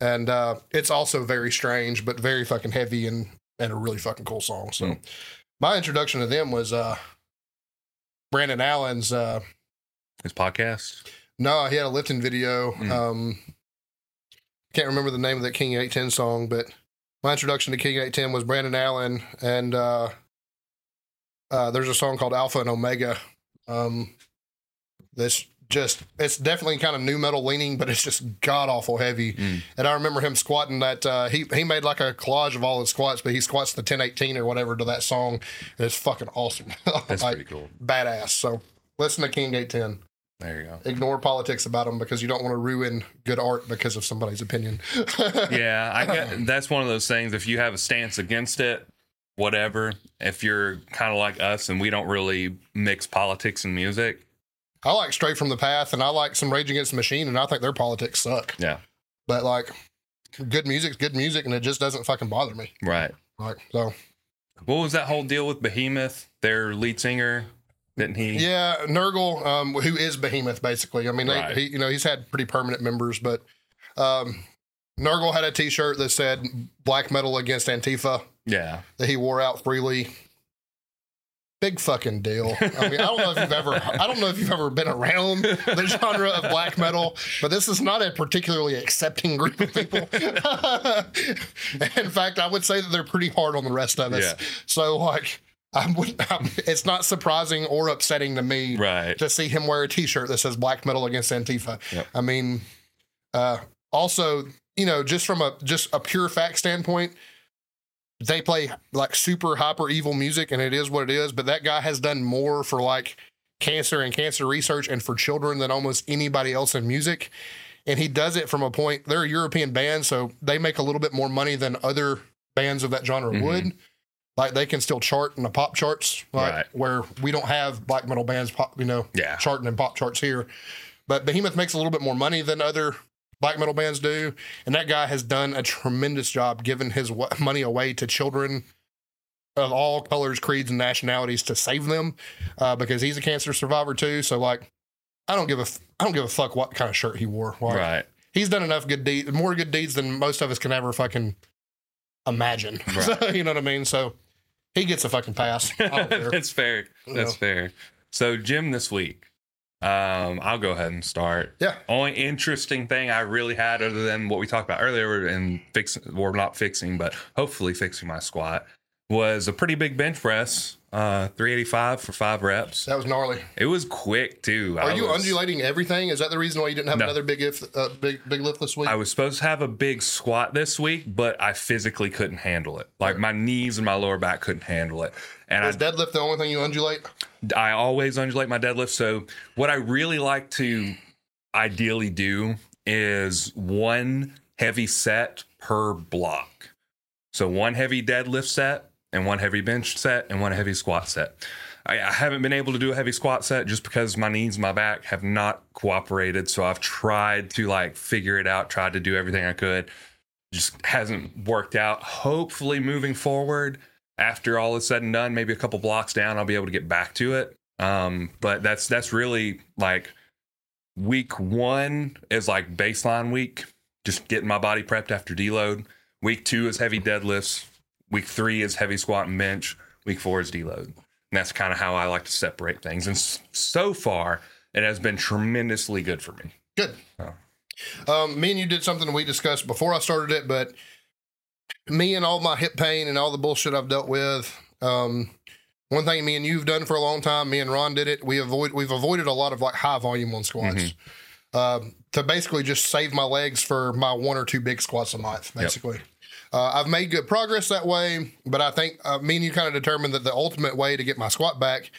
and uh, it's also very strange, but very fucking heavy and and a really fucking cool song. So, Hmm. my introduction to them was uh, Brandon Allen's. His podcast. no, he had a lifting video. Mm. Um, can't remember the name of that King 810 song, but my introduction to King 810 was Brandon Allen, and uh, uh, there's a song called Alpha and Omega. Um, that's just it's definitely kind of nu metal leaning, but it's just god awful heavy. Mm. And I remember him squatting that. Uh, he he made like a collage of all his squats, but he squats the 1018 or whatever to that song, and it's fucking awesome. That's like, pretty cool. badass. So listen to King 810 There you go. ignore politics about them because you don't want to ruin good art because of somebody's opinion. yeah, I get that's one of those things. If you have a stance against it, whatever. If you're kind of like us and we don't really mix politics and music, I like Straight from the Path and I like some Rage Against the Machine and I think their politics suck. yeah, But like good music's good music and it just doesn't fucking bother me. right. Like so What was that whole deal with Behemoth? Their lead singer, didn't he? yeah, Nergal, um, who is Behemoth basically. I mean they, Right. he you know, he's had pretty permanent members, but um Nergal had a t shirt that said black metal against Antifa Yeah. that he wore out freely. Big fucking deal. I mean, I don't know if you've ever, I don't know if you've ever been around the genre of black metal, but this is not a particularly accepting group of people. In fact, I would say that they're pretty hard on the rest of us. Yeah. So, like, I would, I'm, it's not surprising or upsetting to me Right. to see him wear a T-shirt that says "Black Metal Against Antifa." Yep. I mean, uh, also, you know, just from a just a pure fact standpoint, they play like super hyper evil music, and it is what it is. But that guy has done more for like cancer and cancer research and for children than almost anybody else in music. And he does it from a point. They're a European band, so they make a little bit more money than other bands of that genre Mhm. would. Like they can still chart in the pop charts, like Right. where we don't have black metal bands, pop, you know, Yeah. charting in pop charts here. But Behemoth makes a little bit more money than other black metal bands do. And that guy has done a tremendous job giving his money away to children of all colors, creeds, and nationalities to save them uh, because he's a cancer survivor too. So like, I don't give a f- I don't give a fuck what kind of shirt he wore. Like, right. He's done enough good deeds, more good deeds than most of us can ever fucking imagine. Right. So, you know what I mean? So he gets a fucking pass. I don't care. That's fair. That's fair. So, Jim, this week, um, I'll go ahead and start. Yeah. Only interesting thing I really had, other than what we talked about earlier, and fix, or not fixing, but hopefully fixing my squat, was a pretty big bench press, uh, 385 for five reps. That was gnarly. It was quick too. Are I you was- undulating everything? Is that the reason why you didn't have No. another big if uh, big big lift this week? I was supposed to have a big squat this week, but I physically couldn't handle it. Like my knees and my lower back couldn't handle it. And I deadlift the only thing you undulate? I always undulate my deadlift. So what I really like to ideally do is one heavy set per block. So one heavy deadlift set and one heavy bench set and one heavy squat set. I, I haven't been able to do a heavy squat set just because my knees my back have not cooperated. So I've tried to like figure it out, tried to do everything I could. Just hasn't worked out. Hopefully moving forward, after all is said and done, maybe a couple blocks down, I'll be able to get back to it. Um, but that's that's really like week one is like baseline week, just getting my body prepped after deload. Week two is heavy deadlifts. Week three is heavy squat and bench. Week four is deload. And that's kind of how I like to separate things. And so far, it has been tremendously good for me. Good. Oh. Um, me and you did something we discussed before I started it, but me and all my hip pain and all the bullshit I've dealt with. Um, one thing me and you've done for a long time, me and Ron did it. We avoid we've avoided a lot of like high volume on squats. Um, to basically just save my legs for my one or two big squats a month, basically. Uh, I've made good progress that way, but I think uh, me and you kind of determined that the ultimate way to get my squat back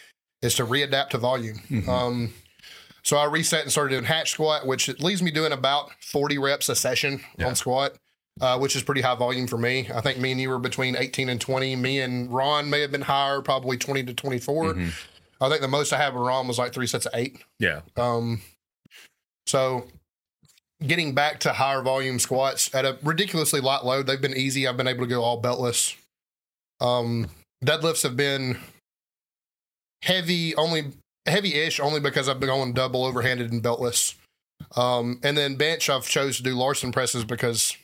is to readapt to volume. Um, so I reset and started doing hatch squat, which it leaves me doing about 40 reps a session Yeah. on squat, uh, which is pretty high volume for me. I think me and you were between 18 and 20. Me and Ron may have been higher, probably 20 to 24. Mhm. I think the most I had with Ron was like three sets of eight. Yeah. Um, so getting back to higher volume squats at a ridiculously light load, they've been easy. I've been able to go all beltless. Um, deadlifts have been heavy, only heavy-ish, only because I've been going double overhanded and beltless. Um, and then bench, I've chose to do Larsen presses because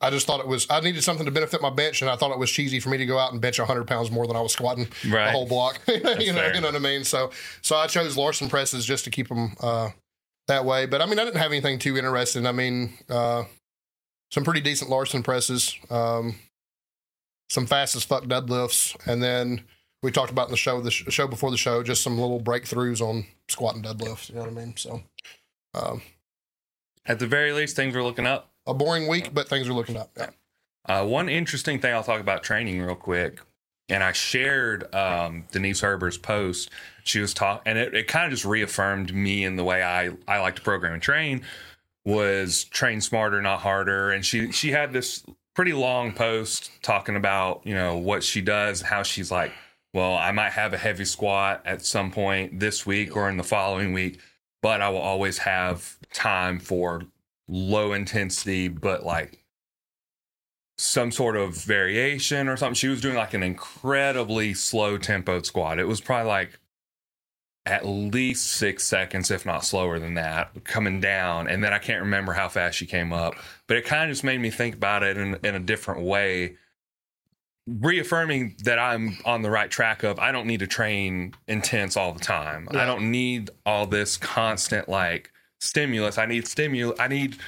I just thought it was I needed something to benefit my bench, and I thought it was cheesy for me to go out and bench 100 pounds more than I was squatting the whole block. you know, you know what I mean. So, so I chose Larsen presses just to keep them uh, that way. But I mean, I didn't have anything too interesting. I mean, uh, some pretty decent Larsen presses, um, some fast as fuck deadlifts, and then we talked about in the show the sh- show before the show just some little breakthroughs on squat and deadlifts. You know what I mean? So, um, At the very least, things are looking up. a boring week, but things are looking up. Yeah. Uh, one interesting thing I'll talk about training real quick, and I shared um, Denise Herber's post. She was talking, and it, it kind of just reaffirmed me in the way I, I like to program and train was train smarter, not harder. And she she had this pretty long post talking about you know what she does, how she's like, well, I might have a heavy squat at some point this week or in the following week, but I will always have time for low intensity, but like some sort of variation or something. She was doing like an incredibly slow tempoed squat. It was probably like at least six seconds, if not slower than that, coming down. And then I can't remember how fast she came up, but it kind of just made me think about it in, in a different way. Reaffirming that I'm on the right track of I don't need to train intense all the time. I don't need all this constant like stimulus. I need stimulus. I need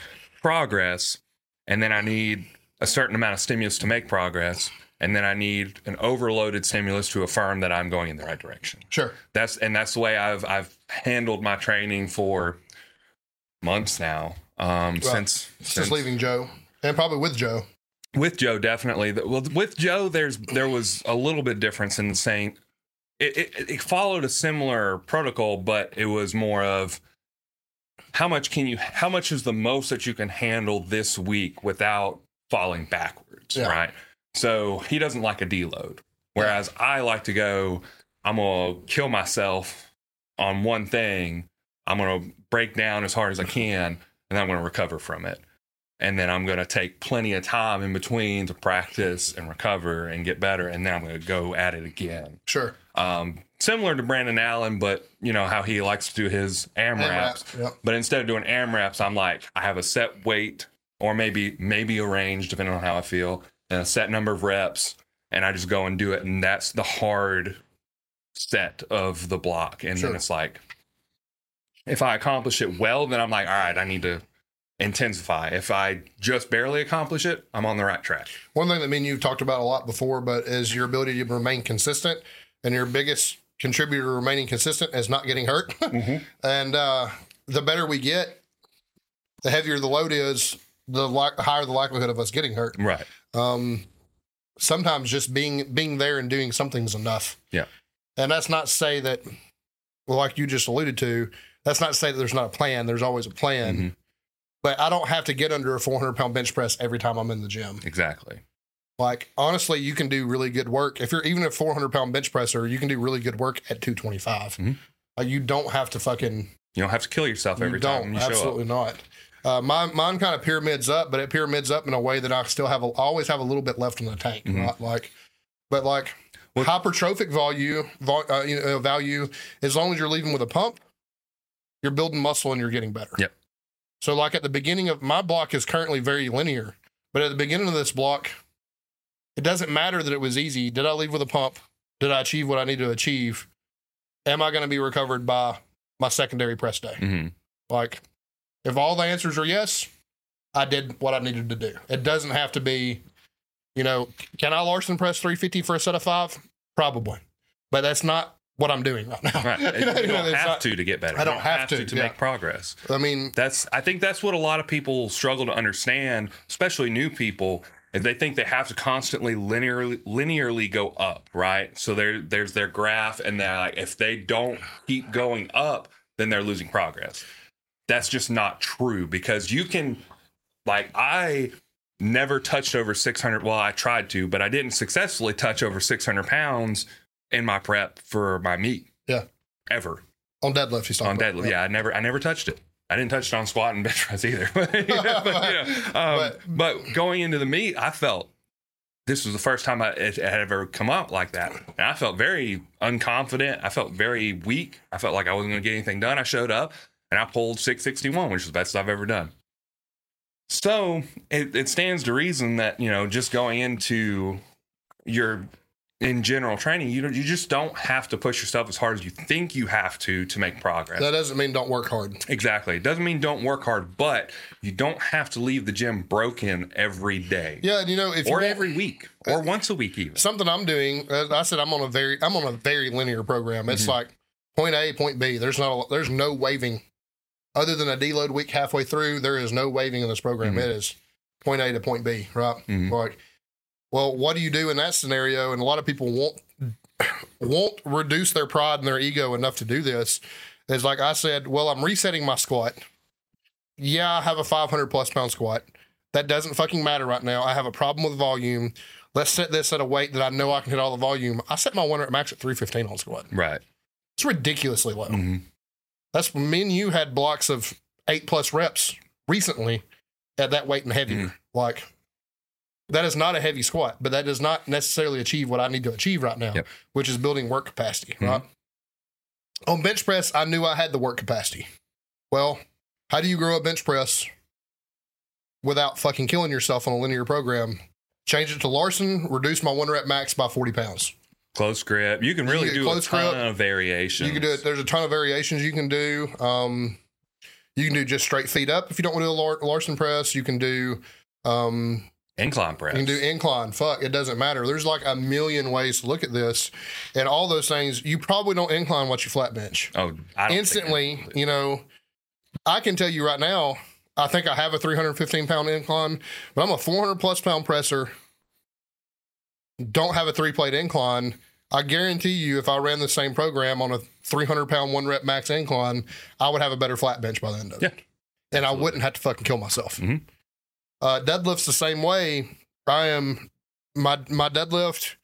progress, and then I need a certain amount of stimulus to make progress, and then I need an overloaded stimulus to affirm that I'm going in the right direction. Sure. That's and that's the way I've I've handled my training for months now. Um, since, Since since leaving Joe, and probably with Joe. with Joe, definitely. Well, with Joe, there's there was a little bit difference in saying it, it, it followed a similar protocol, but it was more of how much can you, how much is the most that you can handle this week without falling backwards, Yeah. right? So he doesn't like a deload, whereas I like to go. I'm gonna kill myself on one thing. I'm gonna break down as hard as I can. and then I'm going to recover from it. And then I'm going to take plenty of time in between to practice and recover and get better. And then I'm going to go at it again. Sure. Um, similar to Brandon Allen, but you know how he likes to do his AMRAPs. Yep. But instead of doing AMRAPs, I'm like, I have a set weight or maybe maybe a range, depending on how I feel, and a set number of reps, and I just go and do it. And that's the hard set of the block. And Sure. then it's like, if I accomplish it well, then I'm like, all right, I need to intensify. If I just barely accomplish it, I'm on the right track. One thing that me and you've talked about a lot before, but is your ability to remain consistent. And your biggest contributor to remaining consistent is not getting hurt. Mhm. and uh, the better we get, the heavier the load is, the li- higher the likelihood of us getting hurt. Right. Um, sometimes just being being there and doing something's enough. Yeah. And that's not to say that, well, like you just alluded to, that's not to say that there's not a plan. There's always a plan. Mhm. But I don't have to get under a 400 pound bench press every time I'm in the gym. Exactly. Like honestly, you can do really good work if you're even a 400 pound bench presser. You can do really good work at 225. Mhm. Like you don't have to fucking. You don't have to kill yourself every you time don't you show up. absolutely not. Uh, mine, mine kind of pyramids up, but it pyramids up in a way that I still have, a, always have a little bit left in the tank, Mhm. right? Like, but like Well- hypertrophic value, vol, uh, you know, value, as long as you're leaving with a pump, you're building muscle and you're getting better. Yep. So like at the beginning of my block is currently very linear, but at the beginning of this block, it doesn't matter that it was easy. Did I leave with a pump? Did I achieve what I need to achieve? Am I going to be recovered by my secondary press day? Mhm. Like, if all the answers are yes, I did what I needed to do. It doesn't have to be, you know, can I Larsen press 350 for a set of five? Probably. But that's not what I'm doing right now. Right. You know, You don't have not- to to get better. I You don't have to, to yeah. make progress. I mean, That's I think that's what a lot of people struggle to understand, especially new people. Is they think they have to constantly linearly linearly go up, right? So there there's their graph, and they're like, if they don't keep going up, then they're losing progress. That's just not true because you can, like, I never touched over 600. Well, I tried to, but I didn't successfully touch over 600 pounds in my prep for my meet. Yeah. Ever on deadlift, he's talking on about. deadlift. Yeah, I never, I never touched it. I didn't touch it on squat and bench press either. but, you know, but, you know, um, But- but going into the meet, I felt this was the first time I, it had ever come up like that, and I felt very unconfident. I felt very weak. I felt like I wasn't going to get anything done. I showed up and I pulled 661, which is the best I've ever done. So it, it stands to reason that you know just going into your in general training, you don't, you just don't have to push yourself as hard as you think you have to to make progress. That doesn't mean don't work hard. Exactly. It doesn't mean don't work hard, but you don't have to leave the gym broken every day Yeah, and you know, if or every week or once a week even. something I'm doing, I said I'm on a very I'm on a very linear program. It's Mhm. like point A, point B. There's not a, there's no waving. Other than a deload week halfway through, there is no waving in this program. Mhm. It is point A to point B, right? Mhm. Like, well, what do you do in that scenario? And a lot of people won't won't reduce their pride and their ego enough to do this. Is like I said, well, I'm resetting my squat. Yeah, I have a 500 plus pound squat. That doesn't fucking matter right now. I have a problem with volume. Let's set this at a weight that I know I can hit all the volume. I set my one rep max at 315 on squat. Right. It's ridiculously low. Mhm. That's me and you had blocks of eight plus reps recently at that weight and heavier. Like that is not a heavy squat, but that does not necessarily achieve what I need to achieve right now, Yep. which is building work capacity. Mhm. Right. On bench press, I knew I had the work capacity. Well, how do you grow a bench press without fucking killing yourself on a linear program? Change it to Larsen, reduce my one rep max by 40 pounds. Close grip. You can You really get do a close ton grip. of variations. You can do it. There's a ton of variations you can do. Um, you can do just straight feet up if you don't want to do a Larsen press. You can do um, Incline press. you can do incline. Fuck, it doesn't matter. There's like a million ways to look at this, and all those things. You probably don't incline what you flat bench oh, I don't instantly. You know, I can tell you right now. I think I have a 315 pound incline, but I'm a 400 plus pound presser. Don't have a three plate incline. I guarantee you, if I ran the same program on a 300 pound one rep max incline, I would have a better flat bench by the end of it. Yeah. And I wouldn't have to fucking kill myself. Mhm. Uh, deadlift's the same way. I am my my deadlift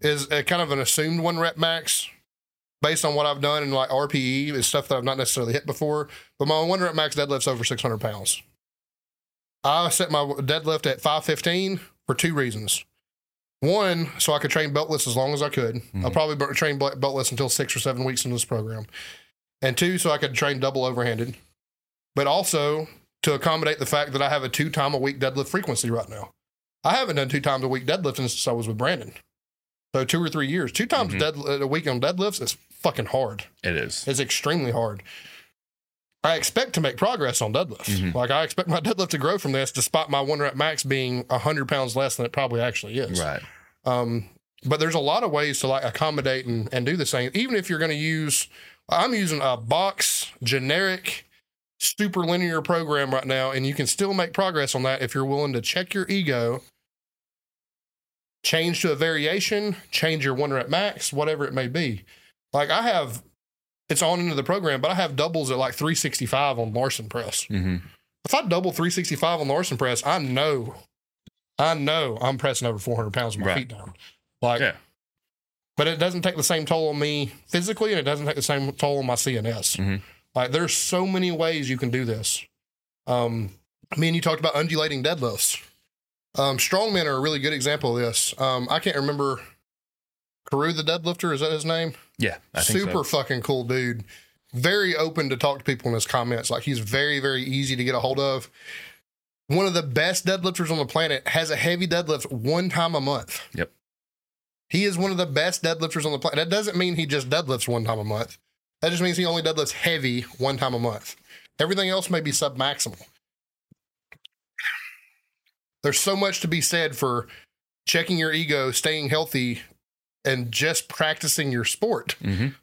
is a kind of an assumed one rep max. based on what I've done and like RPE is stuff that I've not necessarily hit before. But my one rep max deadlift's over 600 pounds. I set my deadlift at 515 for two reasons. One, so I could train beltless as long as I could. I'll Mhm. probably train beltless until six or seven weeks into this program. And two, so I could train double overhanded. But also to accommodate the fact that I have a two time a week deadlift frequency right now. I haven't done two times a week deadlifting since I was with Brandon. So two or three years. Two times Mhm. dead, a week on deadlifts is fucking hard. It is. It's extremely hard. I expect to make progress on deadlifts. Mhm. Like I expect my deadlift to grow from this, despite my one rep max being hundred pounds less than it probably actually is. Right. Um, but there's a lot of ways to like accommodate and, and do the same. Even if you're going to use, I'm using a box generic super linear program right now, and you can still make progress on that if you're willing to check your ego, change to a variation, change your one rep max, whatever it may be. Like I have, it's on into the program, but I have doubles at like 365 on Larsen press. hmm If I double 365 on Larsen press, I know, I know I'm pressing over 400 pounds with my Right. feet down. Like, Yeah. but it doesn't take the same toll on me physically, and it doesn't take the same toll on my CNS. Mhm. Like, there's so many ways you can do this. Um, me and you talked about undulating deadlifts. Um, strongmen are a really good example of this. Um, I can't remember. Carew the deadlifter is that his name? Yeah. I think super so. fucking cool dude. Very open to talk to people in his comments. Like he's very, very easy to get a hold of. One of the best deadlifters on the planet has a heavy deadlift one time a month. Yep. He is one of the best deadlifters on the planet. That doesn't mean he just deadlifts one time a month. That just means he only deadlifts heavy one time a month. Everything else may be submaximal. There's so much to be said for checking your ego, staying healthy, and just practicing your sport. Mhm.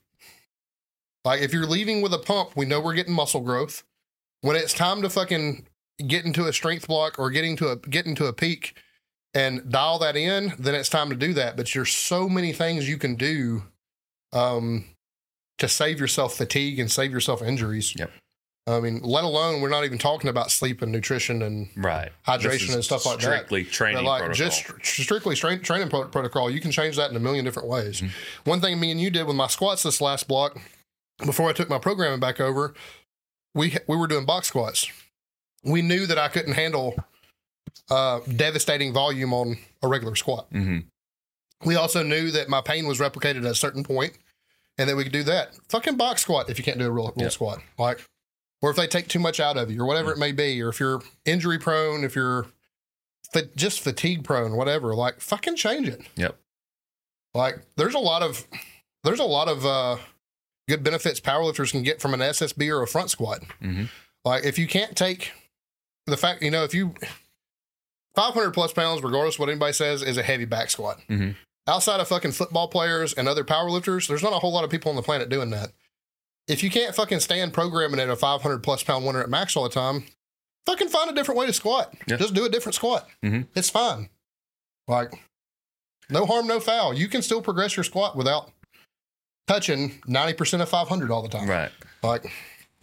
Like if you're leaving with a pump, we know we're getting muscle growth. When it's time to fucking get into a strength block or getting to a get into a peak and dial that in, then it's time to do that. But there's so many things you can do um, to save yourself fatigue and save yourself injuries. Yep. I mean, let alone we're not even talking about sleep and nutrition and Right. hydration and stuff like that. Strictly training but like protocol. just str- strictly strain, training pro- protocol, you can change that in a million different ways. Mhm. One thing me and you did with my squats this last block, before I took my programming back over, we we were doing box squats. We knew that I couldn't handle uh, devastating volume on a regular squat. hmm We also knew that my pain was replicated at a certain point, and that we could do that. Fucking box squat if you can't do a real, real Yeah. squat, like, or if they take too much out of you, or whatever it may be, or if you're injury prone, if you're just fatigue prone, whatever. Like, fucking change it. Yep. Like, there's a lot of there's a lot of uh, good benefits powerlifters can get from an SSB or a front squat. hmm Like, if you can't take the fact, you know, if you 500 plus pounds, regardless of what anybody says, is a heavy back squat. Mhm. Outside of fucking football players and other powerlifters, there's not a whole lot of people on the planet doing that. If you can't fucking stand programming at a 500 plus pound winner at max all the time, fucking find a different way to squat. Yeah. Just do a different squat. Mhm. It's fine. Like, no harm, no foul. You can still progress your squat without touching 90% of 500 all the time. Right. Like,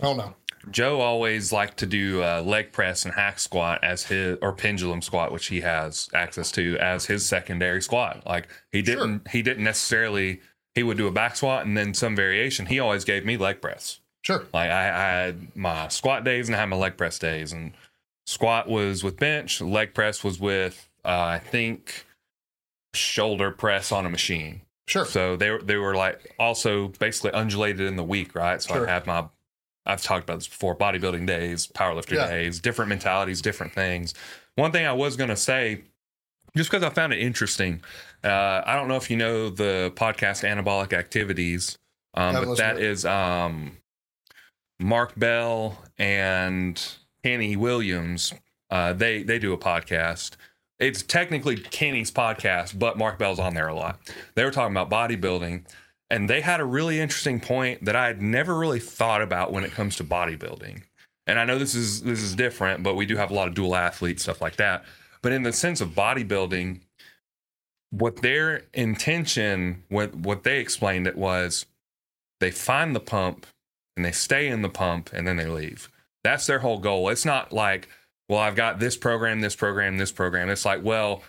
I don't know. Joe always liked to do uh, leg press and hack squat as his or pendulum squat, which he has access to as his secondary squat. Like he didn't he didn't necessarily he would do a back squat and then some variation. He always gave me leg press. Sure. Like I, I had my squat days and I had my leg press days, and squat was with bench, leg press was with uh, I think shoulder press on a machine. Sure. So they were they were like also basically undulated in the week, right? So Sure. I have my I've talked about this before, bodybuilding days, powerlifter Yeah. days, different mentalities, different things. One thing I was gonna say, just because I found it interesting, uh, I don't know if you know the podcast Anabolic Activities, um, but that is um, Mark Bell and Kenny Williams. Uh, they they do a podcast. It's technically Kenny's podcast, but Mark Bell's on there a lot. They were talking about bodybuilding, and they had a really interesting point that I had never really thought about when it comes to bodybuilding. And I know this is this is different, but we do have a lot of dual athletes stuff like that. But in the sense of bodybuilding, what their intention, what what they explained it was, they find the pump and they stay in the pump and then they leave. That's their whole goal. It's not like, well, I've got this program, this program, this program. It's like, well,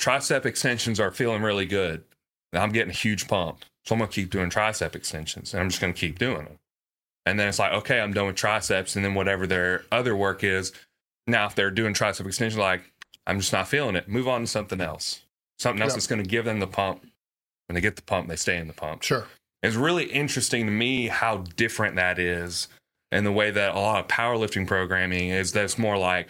tricep extensions are feeling really good. I'm getting a huge pump. So I'm gonna keep doing tricep extensions and I'm just gonna keep doing them. And then it's like, okay, I'm done with triceps, and then whatever their other work is. Now, if they're doing tricep extension, like I'm just not feeling it, move on to something else. Something else Yeah. that's gonna give them the pump. When they get the pump, they stay in the pump. Sure. It's really interesting to me how different that is and the way that a lot of powerlifting programming is that it's more like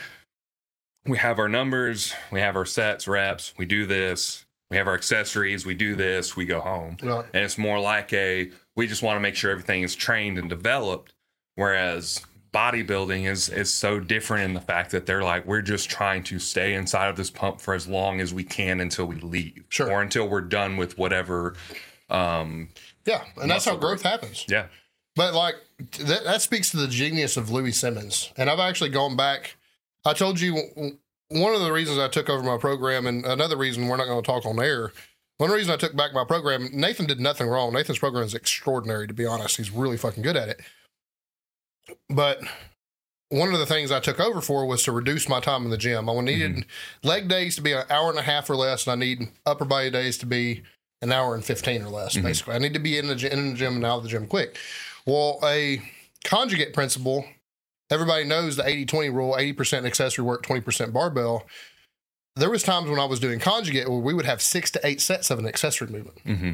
we have our numbers, we have our sets, reps, we do this, we have our accessories, we do this, we go home. Right. And it's more like a we just want to make sure everything is trained and developed. Whereas bodybuilding is is so different in the fact that they're like, we're just trying to stay inside of this pump for as long as we can until we leave. Sure. Or until we're done with whatever um Yeah. And that's how growth happens. yeah. But like that, that speaks to the genius of Louie Simmons. And I've actually gone back. I told you one of the reasons I took over my program, and another reason we're not going to talk on air. One reason I took back my program, Nathan did nothing wrong. Nathan's program is extraordinary, to be honest. He's really fucking good at it. But one of the things I took over for was to reduce my time in the gym. I needed leg days to be an hour and a half or less, and I need upper body days to be an hour and 15 or less, Mhm. basically. I need to be in the, in the gym and out of the gym quick. Well, a conjugate principle, everybody knows the 80 20 rule 80% accessory work, 20% barbell. There was times when I was doing conjugate where we would have six to eight sets of an accessory movement, hmm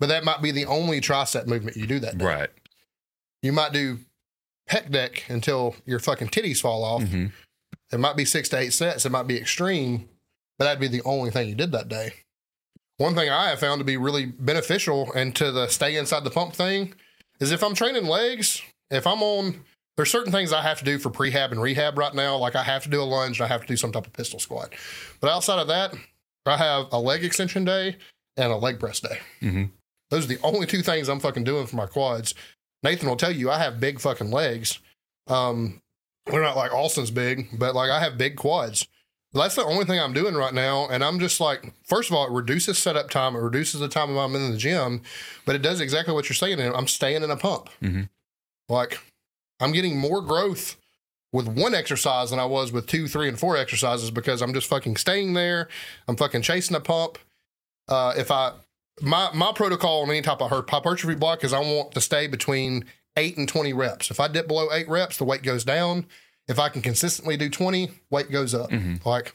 but that might be the only tricep movement you do that day. Right. You might do pec deck until your fucking titties fall off. hmm It might be six to eight sets. It might be extreme, but that'd be the only thing you did that day. One thing I have found to be really beneficial and to the stay inside the pump thing is if I'm training legs, if I'm on, there's certain things I have to do for prehab and rehab right now. Like I have to do a lunge and I have to do some type of pistol squat. But outside of that, I have a leg extension day and a leg press day. hmm Those are the only two things I'm fucking doing for my quads. Nathan will tell you I have big fucking legs. Um, they're not like Austin's big, but like I have big quads. That's the only thing I'm doing right now. And I'm just like, first of all, it reduces setup time. It reduces the time of I'm in the gym, but it does exactly what you're saying. I'm staying in a pump. Mhm. Like I'm getting more growth with one exercise than I was with two, three, and four exercises because I'm just fucking staying there. I'm fucking chasing a pump. Uh, if I my my protocol on any type of hypertrophy block is I want to stay between eight and twenty reps. If I dip below eight reps, the weight goes down. If I can consistently do twenty, weight goes up. Mhm. Like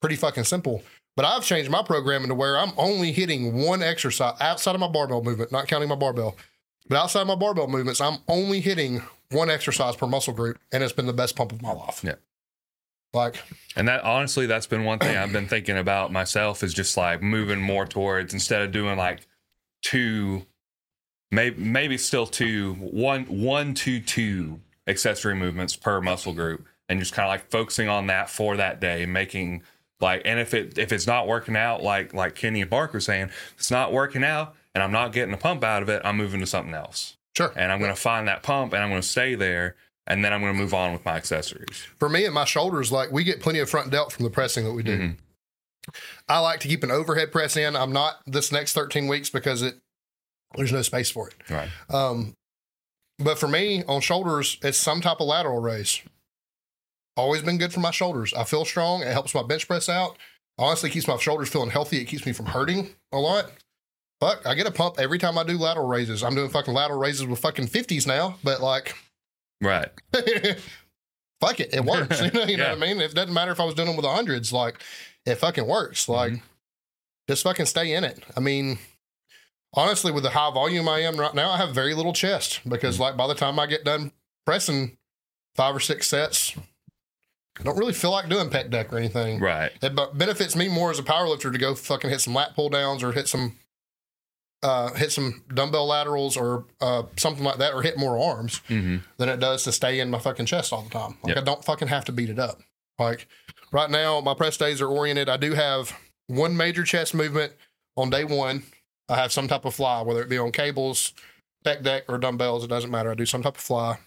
pretty fucking simple. But I've changed my programming to where I'm only hitting one exercise outside of my barbell movement, not counting my barbell. But outside of my barbell movements, I'm only hitting one exercise per muscle group, and it's been the best pump of my life. Yeah. Like, And that honestly, that's been one thing I've been thinking about myself is just like moving more towards instead of doing like two, maybe maybe still two, one, one, two, two accessory movements per muscle group, and just kind of like focusing on that for that day, making like, and if it if it's not working out, like like Kenny and Barker saying, it's not working out, and I'm not getting a pump out of it, I'm moving to something else, sure. and I'm going to find that pump, and I'm going to stay there. And then I'm going to move on with my accessories. For me and my shoulders, like we get plenty of front delt from the pressing that we do. Mhm. I like to keep an overhead press in. I'm not this next 13 weeks because it there's no space for it. Right. Um, but for me, on shoulders, it's some type of lateral raise. Always been good for my shoulders. I feel strong. It helps my bench press out. Honestly, keeps my shoulders feeling healthy. It keeps me from hurting a lot. Fuck, I get a pump every time I do lateral raises. I'm doing fucking lateral raises with fucking 50s now, but like, Right. fuck it, it works. you know, you know what I mean? It doesn't matter if I was doing them with the hundreds. Like, it fucking works. Mm-hmm. Like, just fucking stay in it. I mean, honestly, with the high volume I am right now, I have very little chest because, mm-hmm. like, by the time I get done pressing five or six sets, I don't really feel like doing pec deck or anything. Right. It benefits me more as a power lifter to go fucking hit some lat pull downs or hit some uh, hit some dumbbell laterals or uh, something like that, or hit more arms hmm than it does to stay in my fucking chest all the time. Like Yep. I don't fucking have to beat it up. Like right now, my press days are oriented. I do have one major chest movement on day one. I have some type of fly, whether it be on cables, deck deck, or dumbbells. It doesn't matter. I do some type of fly.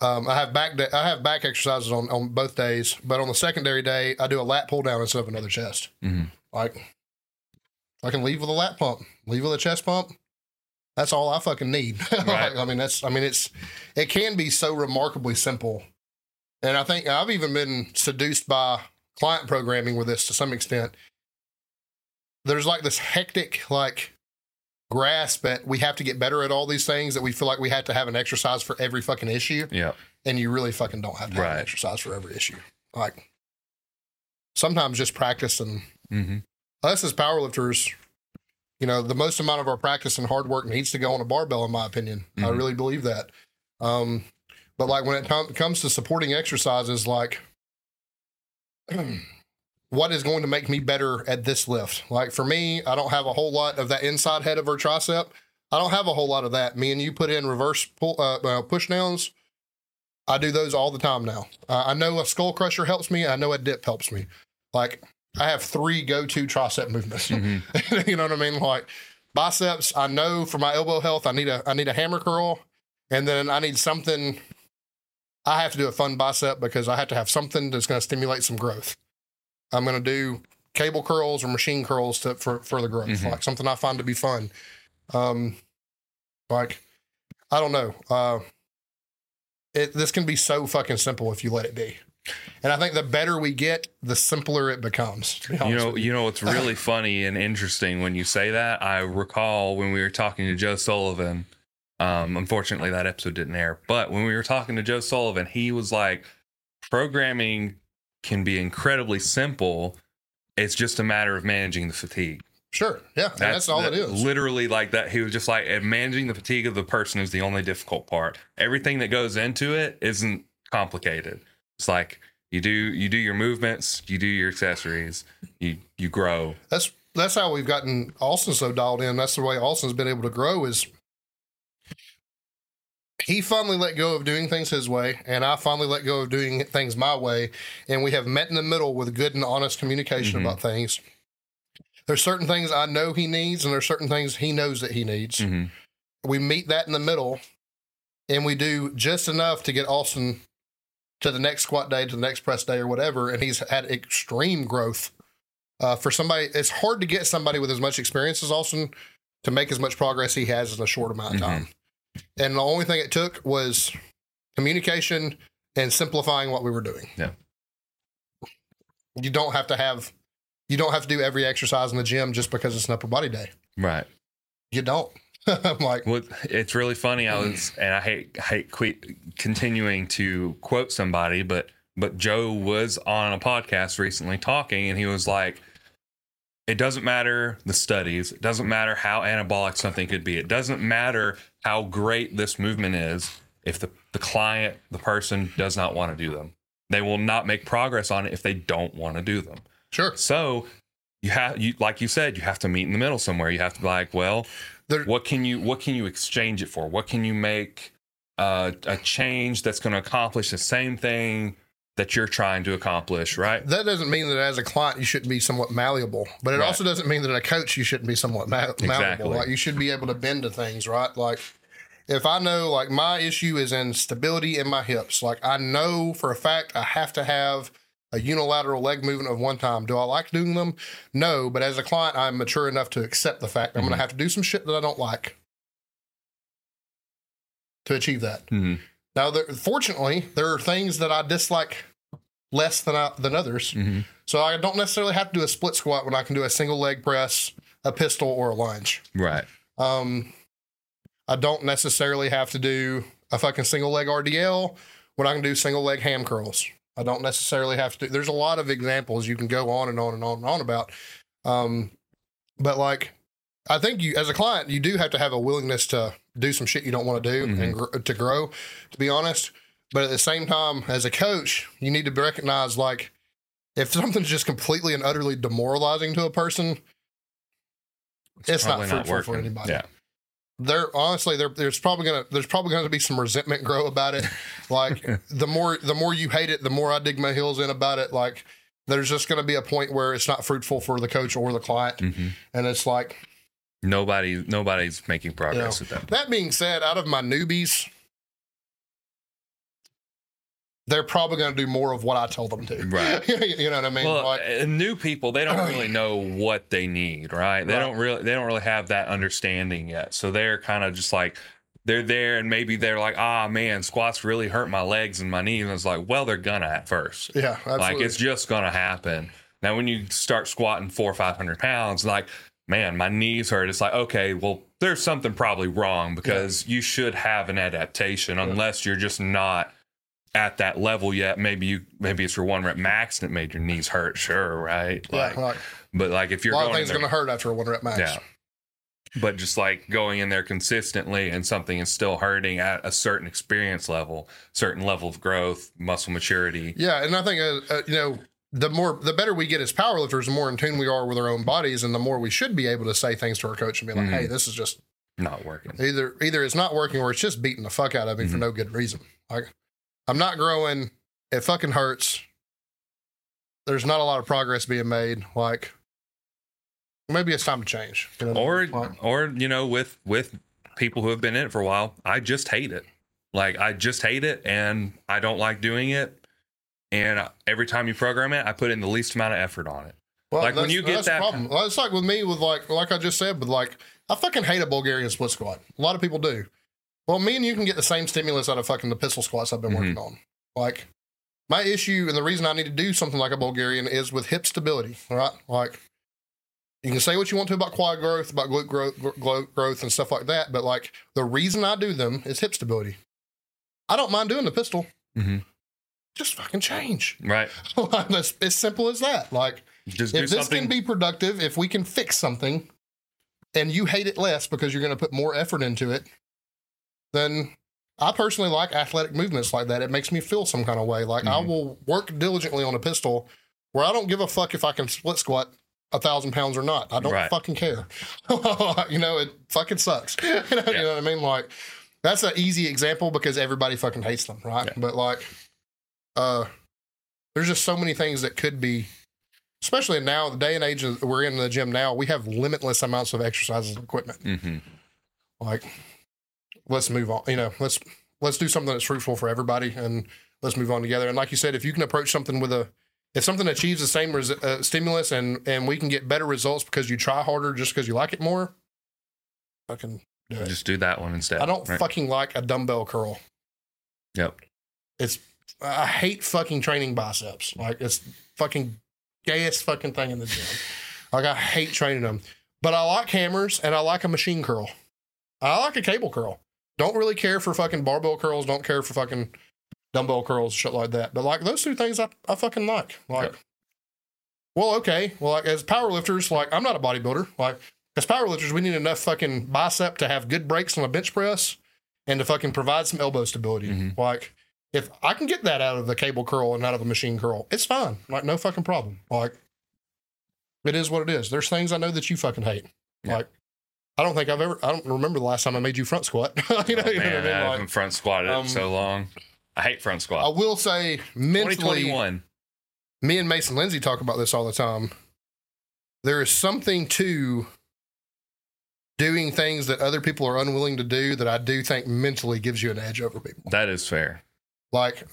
Um, I have back da- I have back exercises on, on both days, but on the secondary day, I do a lat pull down instead of another chest. hmm Like I can leave with a lat pump, leave with a chest pump. That's all I fucking need. Right. I mean, that's I mean, it's it can be so remarkably simple. And I think I've even been seduced by client programming with this to some extent. There's like this hectic, like grasp at we have to get better at all these things that we feel like we have to have an exercise for every fucking issue Yeah. and you really fucking don't have to have an exercise for every issue like sometimes just practice and Mm-hmm. Us as powerlifters you know the most amount of our practice and hard work needs to go on a barbell in my opinion. I Mhm. really believe that. Um but like when it com- comes to supporting exercises like what is going to make me better at this lift? Like for me i don't have a whole lot of that inside head of our tricep. I don't have a whole lot of that. Me and you put in reverse pull uh, uh, push downs i do those all the time now. Uh, i know a skull crusher helps me. I know a dip helps me. Like I have three go-to tricep movements. Mm-hmm. you know what I mean? Like biceps, I know for my elbow health, I need a I need a hammer curl, and then I need something. I have to do a fun bicep because I have to have something that's going to stimulate some growth. I'm going to do cable curls or machine curls to for for the growth, Mhm. like something I find to be fun. Um, like I don't know. Uh, it this can be so fucking simple if you let it be. And I think the better we get, the simpler it becomes. be You know, you know what's really funny and interesting when you say that. I recall when we were talking to Joe Sullivan. Um, unfortunately, that episode didn't air. But when we were talking to Joe Sullivan, he was like, "Programming can be incredibly simple. It's just a matter of managing the fatigue." Sure. Yeah. and that's, all that- it is. Literally, like that. He was just like, managing the fatigue of the person is the only difficult part. Everything that goes into it isn't complicated. It's like you do you do your movements, you do your accessories, you you grow. That's that's how we've gotten Austin so dialed in. That's the way Austin's been able to grow is he finally let go of doing things his way, and I finally let go of doing things my way, and we have met in the middle with good and honest communication Mhm. about things. There's certain things I know he needs, and there's certain things he knows that he needs. hmm we meet that in the middle and we do just enough to get Austin to the next squat day, to the next press day, or whatever. And he's had extreme growth. Uh, for somebody, it's hard to get somebody with as much experience as Austin to make as much progress he has in a short amount of time. And the only thing it took was communication and simplifying what we were doing. Yeah. You don't have to have, you don't have to do every exercise in the gym just because it's an upper body day. Right. You don't. I'm like, Well, it's really funny. I was, and I hate I hate quit, continuing to quote somebody, but but Joe was on a podcast recently talking, and he was like, "It doesn't matter the studies. It doesn't matter how anabolic something could be. It doesn't matter how great this movement is. If the the client, the person, does not want to do them, they will not make progress on it if they don't want to do them." sure. So you have you like you said, you have to meet in the middle somewhere. You have to be like, well, What can you what can you exchange it for? What can you make uh, a change that's going to accomplish the same thing that you're trying to accomplish, right? that doesn't mean that as a client you shouldn't be somewhat malleable, but it Right. also doesn't mean that a coach you shouldn't be somewhat ma- malleable. Exactly. Like you should be able to bend to things, right? Like if I know like my issue is in stability in my hips, like I know for a fact I have to have a unilateral leg movement of one time. Do I like doing them? No, but as a client, I'm mature enough to accept the fact I'm going to have to do some shit that I don't like to achieve that. Mhm. Now, there, fortunately, there are things that I dislike less than I, than others. Mhm. So I don't necessarily have to do a split squat when I can do a single leg press, a pistol, or a lunge. Right. Um, I don't necessarily have to do a fucking single leg RDL when I can do single leg ham curls. I don't necessarily have to. There's a lot of examples you can go on and on and on and on about. Um, but like, I think you, as a client, you do have to have a willingness to do some shit you don't want to do and gr- to grow. To be honest, but at the same time, as a coach, you need to recognize like if something's just completely and utterly demoralizing to a person, It's not probably fruitful for anybody. Yeah. There honestly there, there's probably gonna there's probably gonna be some resentment grow about it like the more the more you hate it the more i dig my heels in about it like there's just gonna be a point where it's not fruitful for the coach or the client Mhm. and it's like Nobody nobody's making progress with that. that being said out of my newbies they're probably gonna do more of what i tell them to Right. you know what i mean well, like uh, new people they don't really know what they need, right? They Right. don't really they don't really have that understanding yet. So they're kind of just like they're there and maybe they're like, ah man, squats really hurt my legs and my knees. And it's like, well, they're gonna at first. yeah absolutely. Like it's just gonna happen. Now when you start squatting four or five hundred pounds, like, man, my knees hurt. It's like, okay, well, there's something probably wrong because you should have an adaptation unless you're just not at that level yet. Maybe you maybe it's your one rep max and it made your knees hurt. Sure, right? Like, yeah, like, but like if a you're lot of things there- going to hurt after a one rep max. yeah. But just like going in there consistently and something is still hurting at a certain experience level, certain level of growth, muscle maturity. Yeah, and I think uh, uh, you know the more the better we get as powerlifters, the more in tune we are with our own bodies, and the more we should be able to say things to our coach and be like, Mhm. "Hey, this is just Not working. either either it's not working or it's just beating the fuck out of me for Mhm. no good reason. Like I'm not growing. It fucking hurts. There's not a lot of progress being made. Like maybe it's time to change. You know? Or Like, or you know, with with people who have been in it for a while, I just hate it. Like I just hate it and I don't like doing it. And every time you program it, I put in the least amount of effort on it. well, like, when that's- you get that- problem. It's like with me with like like I just said, with like I fucking hate a Bulgarian split squat. A lot of people do. Well, me and you can get the same stimulus out of fucking the pistol squats I've been Mm-hmm. working on. Like my issue and the reason I need to do something like a Bulgarian is with hip stability. Right? Like you can say what you want to about quad growth, about glute growth, growth, and stuff like that, but like the reason I do them is hip stability. I don't mind doing the pistol. Mm-hmm. Just fucking change. Right. As simple as that. Like Just do if this something. can be productive, if we can fix something, and you hate it less because you're going to put more effort into it, then I personally like athletic movements like that. It makes me feel some kind of way. Like I Mhm. will work diligently on a pistol where I don't give a fuck if I can split squat a thousand pounds or not. I don't Right. fucking care. you know, it fucking sucks. you, know, you know what I mean? Like that's an easy example because everybody fucking hates them, right? Yeah. But like, uh, there's just so many things that could be especially now the day and age that we're in the gym now we have limitless amounts of exercises and equipment Mhm. like let's move on you know let's let's do something that's fruitful for everybody and let's move on together. And like you said if you can approach something with a if something achieves the same res- uh, stimulus and and we can get better results because you try harder just because you like it more fucking do it. Just do that one instead. i don't right? fucking like a dumbbell curl. Yep. it's i hate fucking training biceps. Like it's fucking gayest fucking thing in the gym. Like i hate training them. But i like hammers and i like a machine curl. I like a cable curl don't really care for fucking barbell curls don't care for fucking dumbbell curls shit like that but like those two things i, I fucking like like Yep. well okay well like as powerlifters like i'm not a bodybuilder like as powerlifters we need enough fucking bicep to have good breaks on a bench press and to fucking provide some elbow stability Mhm. like if I can get that out of the cable curl and out of a machine curl, it's fine. Like no fucking problem. Like it is what it is. There's things I know that you fucking hate. Yeah. Like I don't think I've ever. I don't remember the last time I made you front squat. you know, Oh, you know man, I mean? I Like, haven't front squatted um, in so long. I hate front squat. I will say mentally, 2021. me and Mason Lindsay talk about this all the time. There is something to doing things that other people are unwilling to do that I do think mentally gives you an edge over people. That is fair. Like,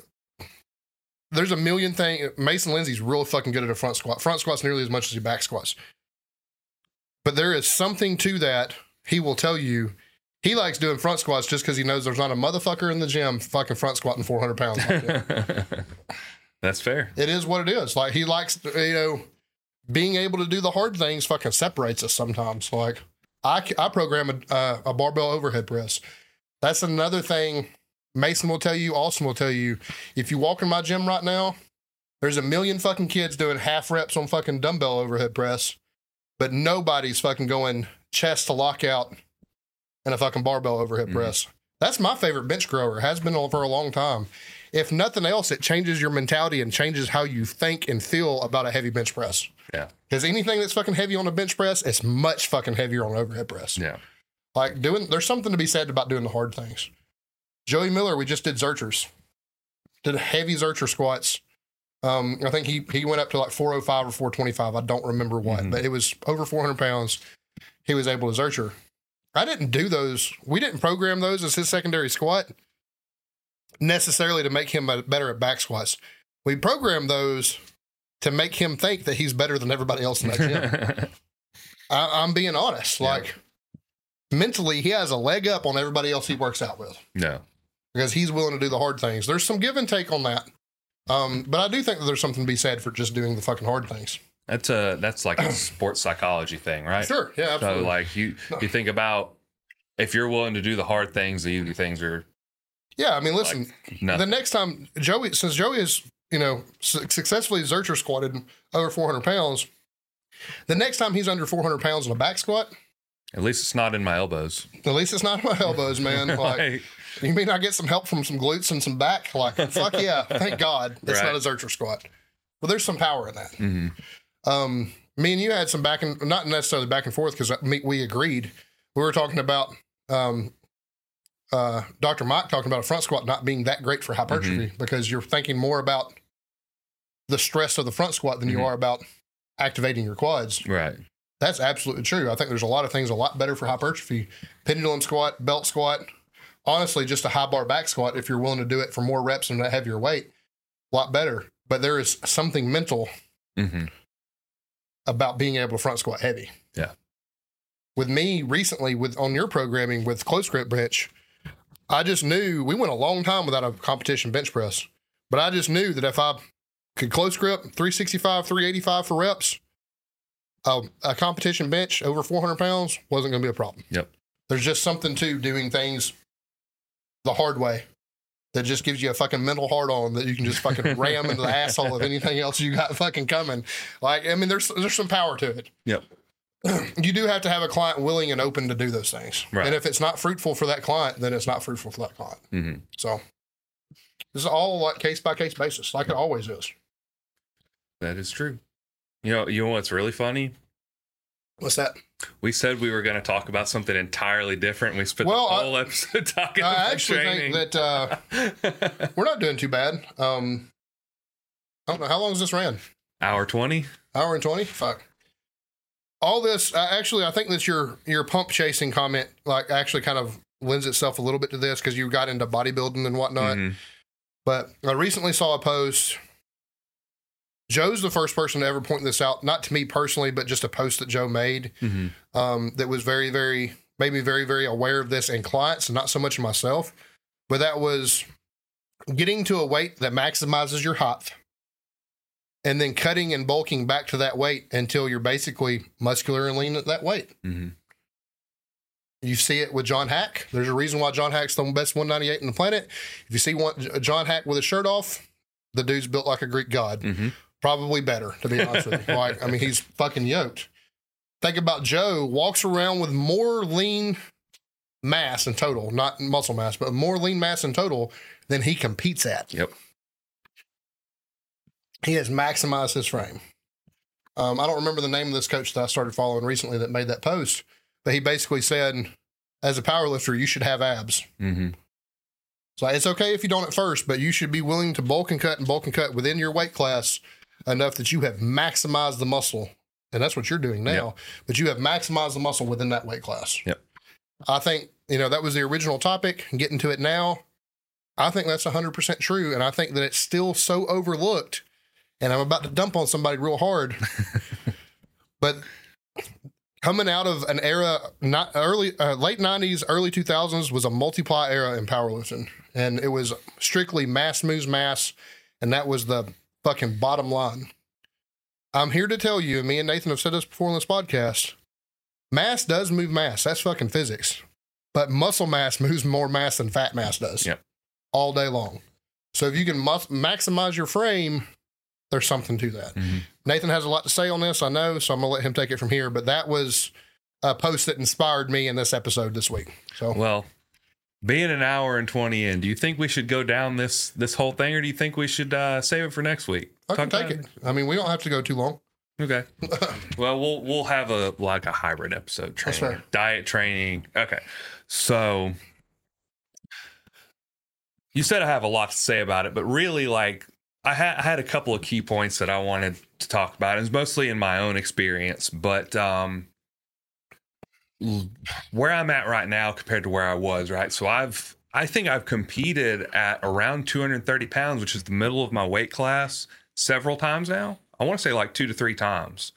there's a million things. Mason Lindsay's real fucking good at a front squat. Front squats nearly as much as he back squats. But there is something to that. He will tell you he likes doing front squats just because he knows there's not a motherfucker in the gym fucking front squatting 400 pounds. Like. That's fair. it is what it is. Like he likes, you know, being able to do the hard things fucking separates us sometimes. Like I, I program a, uh, a barbell overhead press. That's another thing Mason will tell you, Austin will tell you. If you walk in my gym right now, there's a million fucking kids doing half reps on fucking dumbbell overhead press, but nobody's fucking going chest to lockout and a fucking barbell overhead Mhm. press. That's my favorite bench grower. Has been for a long time. If nothing else, it changes your mentality and changes how you think and feel about a heavy bench press. Yeah. Because anything that's fucking heavy on a bench press, it's much fucking heavier on an overhead press. Yeah. Like doing, there's something to be said about doing the hard things. Joey Miller, we just did Zerchers, did heavy Zercher squats. Um, I think he he went up to like 405 or 425. I don't remember what, Mhm. but it was over 400 pounds. He was able to Zercher. I didn't do those. We didn't program those as his secondary squat necessarily to make him better at back squats. We programmed those to make him think that he's better than everybody else in that gym. I, I'm being honest. Yeah. Like mentally, he has a leg up on everybody else he works out with no. because he's willing to do the hard things. There's some give and take on that. Um, but I do think that there's something to be said for just doing the fucking hard things. That's a that's like a sports psychology thing, right? Sure. Yeah, So absolutely. like you you think about if you're willing to do the hard things, the easy things are Yeah, I mean, listen, nothing. the next time Joey, since Joey is you know, su- successfully Zercher squatted over 400 pounds, the next time he's under 400 pounds in a back squat, At least it's not in my elbows. at least it's not in my elbows, man. Like, Like, you mean I get some help from some glutes and some back? Like, fuck yeah, thank God it's Right. not a Zercher squat. Well, there's some power in that. mhm. Um, me and you had some back and not necessarily back and forth because we agreed. We were talking about um, uh, Dr. Mike talking about a front squat not being that great for hypertrophy because you're thinking more about the stress of the front squat than you Mhm. are about activating your quads. Right. That's absolutely true. I think there's a lot of things a lot better for hypertrophy. Pendulum squat, belt squat, honestly, just a high bar back squat if you're willing to do it for more reps and a heavier weight, a lot better. But there is something mental hmm about being able to front squat heavy. Yeah. With me recently with on your programming with close grip bench, I just knew we went a long time without a competition bench press. But I just knew that if I could close grip 365, 385 for reps, a, a competition bench over 400 pounds wasn't going to be a problem. Yep. There's just something to doing things the hard way that just gives you a fucking mental hard on that you can just fucking ram into the asshole of anything else you got fucking coming. Like, I mean, there's there's some power to it. Yep. You do have to have a client willing and open to do those things. Right. And if it's not fruitful for that client, then it's not fruitful for that client. hmm So this is all like case by case basis, like it always is. That is true. You know, you know what's really funny? What's that? We said we were going to talk about something entirely different. We spent Well, the I- whole episode talking I about actually training. think that uh, we're not doing too bad. Um, I don't know how long has this ran. Hour twenty. Hour and twenty. Fuck. All this, uh, actually, I think that your your pump chasing comment, like, actually kind of lends itself a little bit to this because you got into bodybuilding and whatnot. Mhm. But I recently saw a post. Joe's the first person to ever point this out, not to me personally, but just a post that Joe made Mhm. um, that was very, very, made me very, very aware of this in clients and not so much myself. But that was getting to a weight that maximizes your height and then cutting and bulking back to that weight until you're basically muscular and lean at that weight. Mhm. You see it with John Haack. There's a reason why John Haack's the best 198 in the planet. If you see one John Haack with his shirt off, the dude's built like a Greek god. Mhm. Probably better, to be honest with you. Like, I mean, he's fucking yoked. Think about Joe walks around with more lean mass in total, not muscle mass, but more lean mass in total than he competes at. Yep. He has maximized his frame. Um, I don't remember the name of this coach that I started following recently that made that post, but he basically said, as a powerlifter, you should have abs. Mhm. So it's okay if you don't at first, but you should be willing to bulk and cut and bulk and cut within your weight class enough that you have maximized the muscle. And that's what you're doing now, but you have maximized the muscle within that weight class. Yep. I think, you know, that was the original topic. Getting to it now, I think that's 100% true. And I think that it's still so overlooked. And I'm about to dump on somebody real hard. but coming out of an era, not early, uh, late 90s, early 2000s was a multiply era in powerlifting. And it was strictly mass moves mass. And that was the fucking bottom line. I'm here to tell you, and me and Nathan have said this before on this podcast mass does move mass. That's fucking physics. But muscle mass moves more mass than fat mass does Yep. all day long. So if you can mus- maximize your frame, there's something to that. Mhm. Nathan has a lot to say on this, I know, so I'm gonna let him take it from here. But that was a post that inspired me in this episode this week. So Well, being an hour and twenty in, do you think we should go down this this whole thing, or do you think we should uh, save it for next week? I can Talk take it. I mean, we don't have to go too long. Okay. well, we'll we'll have a like a hybrid episode training, fair. diet training. Okay. So you said I have a lot to say about it, but really, like I, ha- I had a couple of key points that I wanted to talk about. It's mostly in my own experience, but um, where I'm at right now compared to where I was, right? So I've I think I've competed at around 230 pounds, which is the middle of my weight class, several times now. I want to say like two to three times.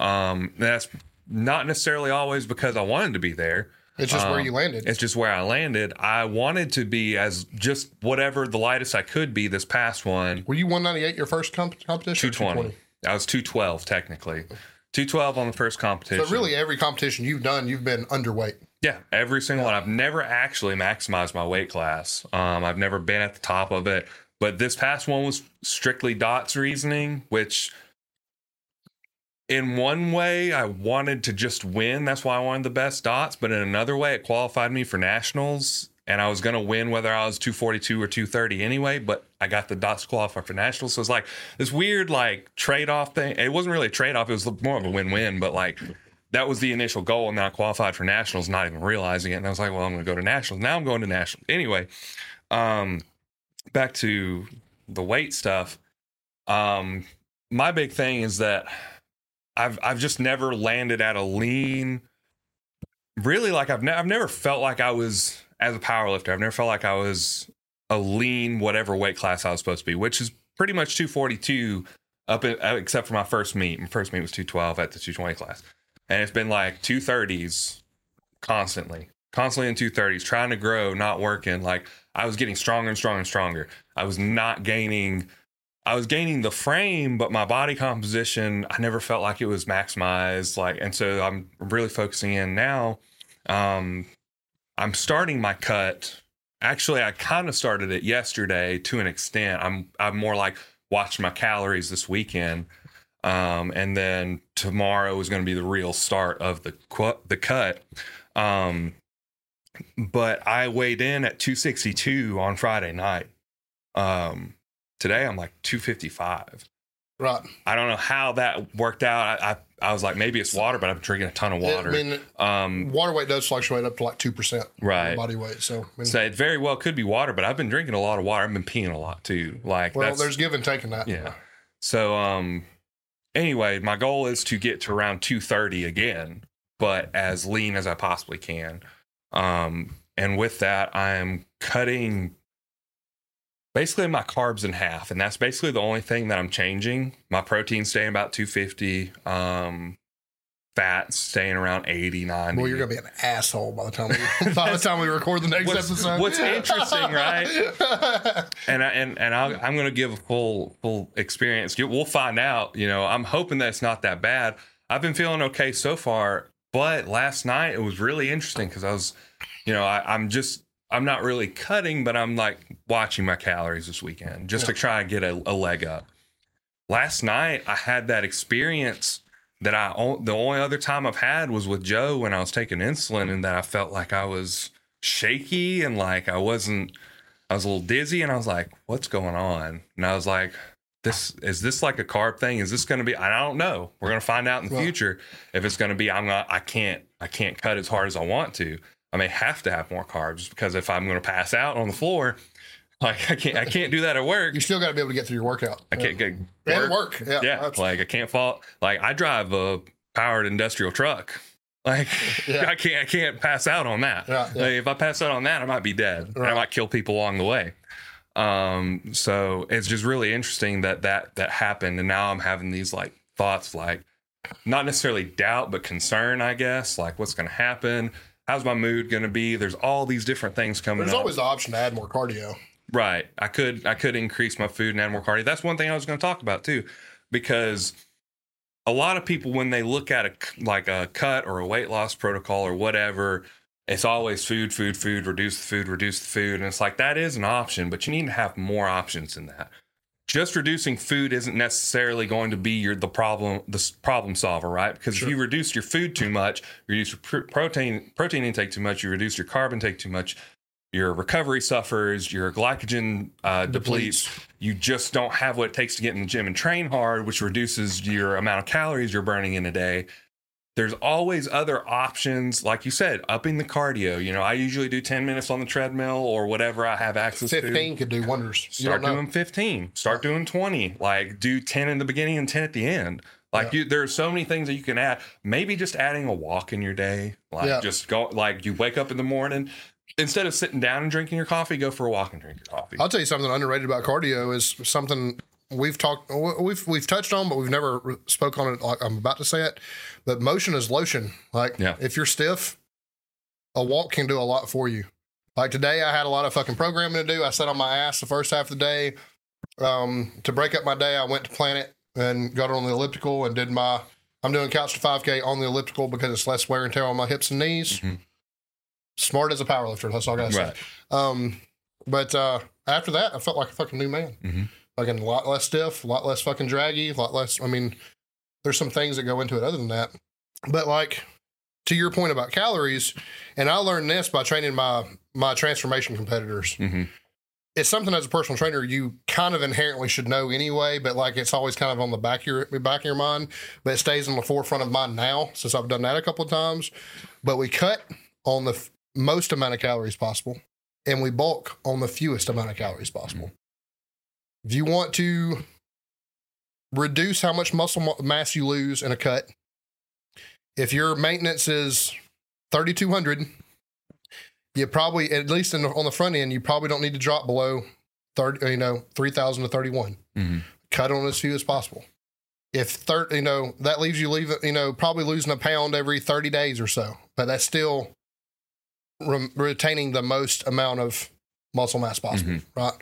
Um, that's not necessarily always because I wanted to be there. It's just where Um, you landed. It's just where I landed. I wanted to be as just whatever the lightest I could be this past one. Were you 198 your first comp- competition? or 220. I was 212 technically. 212 on the first competition. So really, every competition you've done, you've been underweight. Yeah, every single one. I've never actually maximized my weight class. Um, I've never been at the top of it, but this past one was strictly dots reasoning, which in one way I wanted to just win. That's why I wanted the best dots. But in another way, it qualified me for nationals, and I was going to win whether I was 242 or 230 anyway. But I got the dots qualify for nationals, so it's like this weird like trade off thing. It wasn't really a trade off; it was more of a win win. But like that was the initial goal, and I qualified for nationals, not even realizing it. And I was like, well, I'm going to go to nationals. Now I'm going to nationals anyway. Um, back to the weight stuff. Um, my big thing is that I've I've just never landed at a lean. Really, like I've ne- I've never felt like I was as a power lifter. I've never felt like I was a lean whatever weight class I was supposed to be, which is pretty much 242 up in, uh, except for my first meet. My first meet was 212 at the 220 class, and it's been like 230s constantly, constantly in 230s, trying to grow, not working. Like I was getting stronger and stronger and stronger. I was not gaining I was gaining the frame, but my body composition, I never felt like it was maximized. Like, and so I'm really focusing in now. Um, I'm starting my cut. Actually, I kind of started it yesterday to an extent. I'm I'm more like watching my calories this weekend, um, and then tomorrow is going to be the real start of the qu- the cut. Um, but I weighed in at 262 on Friday night. Um, today I'm like 255. Right. I don't know how that worked out. I, I, I was like, maybe it's water, but I'm drinking a ton of water. I mean, um, water weight does fluctuate up to like two percent right. body weight. So, I mean, so it very well could be water, but I've been drinking a lot of water. I've been peeing a lot too. Like, well, that's- there's give and take in that. yeah. So, um, anyway, my goal is to get to around 230 again, but as lean as I possibly can. Um, and with that, I am cutting basically my carbs in half, and that's basically the only thing that I'm changing. My protein staying about 250, um, fat staying around 89. Well, you're gonna be an asshole by the time we, by the time we record the next What's- episode. what's interesting, right? and I, and and I'll, I'm going to give a full full experience. We'll find out. You know, I'm hoping that it's not that bad. I've been feeling okay so far, but last night it was really interesting because I was, you know, I, I'm just I'm not really cutting, but I'm like watching my calories this weekend just to try and get a, a leg up. Last night I had that experience that I the only other time I've had was with Joe when I was taking insulin and that I felt like I was shaky and like I wasn't I was a little dizzy and I was like, what's going on? And I was like, this is this like a carb thing? Is this going to be? I don't know. We're going to find out in the future if it's going to be. I'm not. I can't. I can't cut as hard as I want to. I may have to have more carbs because if I'm going to pass out on the floor, like I can't. I can't do that at work. you still got to be able to get through your workout. I can't get And work. Yeah. yeah, like I can't fall. Like I drive a powered industrial truck. Like Yeah. I can't. I can't pass out on that. Yeah, yeah. Like, if I pass out on that, I might be dead. And I might kill people along the way. Um. So it's just really interesting that that that happened, and now I'm having these like thoughts, like not necessarily doubt, but concern. I guess like what's going to happen. How's my mood going to be? There's all these different things coming There's up. always the option to add more cardio. Right. I could I could increase my food and add more cardio. That's one thing I was going to talk about too, because a lot of people when they look at a like a cut or a weight loss protocol or whatever, it's always food, food, food, reduce the food, reduce the food, and it's like that is an option, but you need to have more options than that. Just reducing food isn't necessarily going to be your the problem the problem solver, right? Because Sure. if you reduce your food too much, you reduce your pr- protein protein intake too much, you reduce your carb intake too much, your recovery suffers, your glycogen uh, depletes. You just don't have what it takes to get in the gym and train hard, which reduces your amount of calories you're burning in a day. There's always other options, like you said, upping the cardio. You know, I usually do 10 minutes on the treadmill or whatever I have access to. 15 could do wonders. Start doing 15. Start doing 20. Like do 10 in the beginning and 10 at the end. Like you, there are so many things that you can add. Maybe just adding a walk in your day. Like Yeah. just go. Like you wake up in the morning, instead of sitting down and drinking your coffee, go for a walk and drink your coffee. I'll tell you something underrated about cardio is something we've talked we've we've touched on, but we've never spoke on it. Like I'm about to say it, but motion is lotion. Like Yeah. if you're stiff, a walk can do a lot for you. Like today, I had a lot of fucking programming to do. I sat on my ass the first half of the day. Um, to break up my day, I went to Planet and got on the elliptical and did my. I'm doing couch to 5K on the elliptical because it's less wear and tear on my hips and knees. Mhm. smart as a powerlifter. That's all I gotta say. Um, but uh, after that, I felt like a fucking new man. Mhm. Fucking a lot less stiff, a lot less fucking draggy, a lot less. I mean, there's some things that go into it other than that. But like to your point about calories, and I learned this by training my my transformation competitors. hmm It's something as a personal trainer you kind of inherently should know anyway, but like it's always kind of on the back of your back of your mind. But it stays on the forefront of mine now since I've done that a couple of times. But we cut on the f- most amount of calories possible, and we bulk on the fewest amount of calories possible. If you want to reduce how much muscle mass you lose in a cut, if your maintenance is 3,200, you probably, at least in the, on the front end, you probably don't need to drop below 30, you know, 3,000 to 31. hmm Cut on as few as possible. If 30, you know, that leaves you leave, you know, probably losing a pound every 30 days or so, but that's still re- retaining the most amount of muscle mass possible, right?